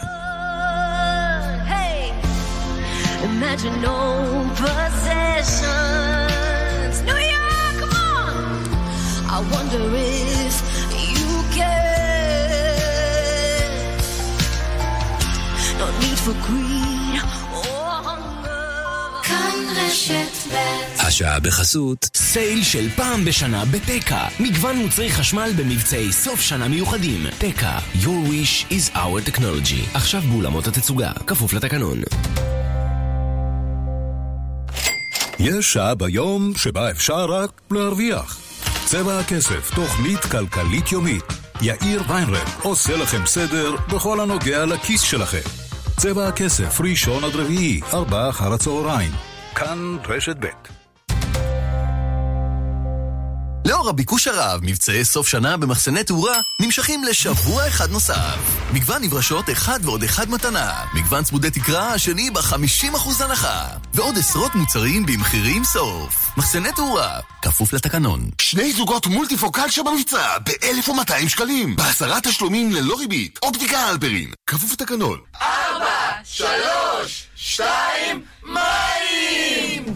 Hey, imagine no I wonder if you care. No need for greed or hunger. כאן רשת ב' השעה בחסות סייל של פעם בשנה בתקה מגוון מוצרי חשמל במבצעי סוף שנה מיוחדים. תקה Your wish is our technology. עכשיו באולמות התצוגה כפוף לתקנון. יש שעה ביום שבה אפשר רק להרוויח צבע הכסף, תוכנית כלכלית יומית. יאיר ויינרב עושה לכם סדר בכל הנוגע לכיס שלכם. צבע הכסף, ראשון עד רביעי, ארבעה אחר הצהריים. כאן רשת ב'. לאור הביקוש הרב, מבצעי סוף שנה במחסני תאורה נמשכים לשבוע אחד נוסף. מגוון נברשות אחד ועוד אחד מתנה. מגוון צמודי תקרה השני ב-50% הנחה. ועוד עשרות מוצרים במחירים סוף. מחסני תאורה, כפוף לתקנון. שני זוגות מולטיפוקל שבמבצע ב-1,200 שקלים. בעשרה תשלומים ללא ריבית. אופטיקה אלפרין, כפוף לתקנון. ארבע, שלוש, שתיים, מים!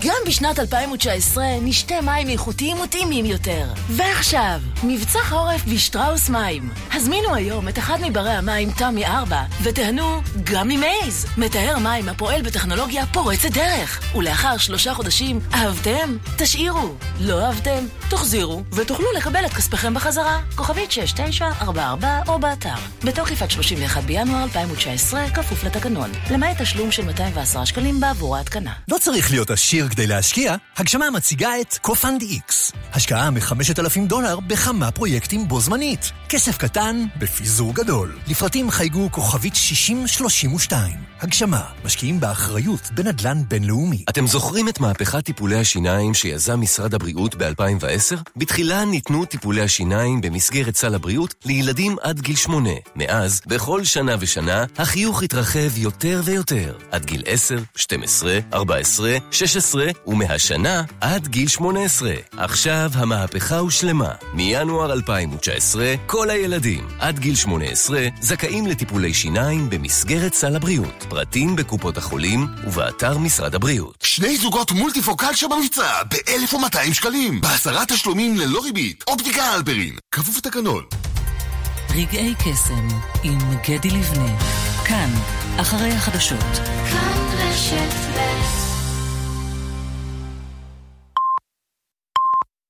גם בשנת 2019 נשתה מים איכותיים וטעימים יותר. ועכשיו, מבצע חורף בשטראוס מים. הזמינו היום את אחד מברי המים תמי 4 ותיהנו גם ממייז. מטהר מים הפועל בטכנולוגיה פורצת דרך. ולאחר שלושה חודשים, אהבתם? תשאירו. לא אהבתם? תחזירו, ותוכלו לקבל את כספיכם בחזרה. כוכבית 6944 או באתר. בתוקף עד 31 בינואר 2019, כפוף לתקנון. למעט תשלום של 210 שקלים בעבור ההתקנה. לא צריך להיות עשיר כדי להשקיע, הגשמה מציגה את CoFund X. השקעה מ-5,000 דולר בכמה פרויקטים בו זמנית. כסף קטן בפיזור גדול. לפרטים חייגו כוכבית 6032. הגשמה, משקיעים באחריות בנדל"ן בינלאומי. אתם זוכרים את מהפכת טיפולי השיניים שיזם משרד הבריאות ב-2010? בתחילה ניתנו טיפולי השיניים במסגרת סל הבריאות לילדים עד גיל שמונה. מאז, בכל שנה ושנה, החיוך התרחב יותר ויותר. עד גיל 10, 12, 14, 16 12, ומהשנה עד גיל 18. עכשיו המהפכה הושלמה. מינואר 2019, כל הילדים עד גיל 18 זכאים לטיפולי שיניים במסגרת סל הבריאות. פרטים בקופות החולים ובאתר משרד הבריאות. שני זוגות מולטיפוקל שבמבצע ב-1,200 שקלים. בעשרה תשלומים ללא ריבית. אופטיקה הלפרין. כפוף לתקנון. רגעי קסם עם גדי לבנה. כאן, אחרי החדשות. כאן רשת ב'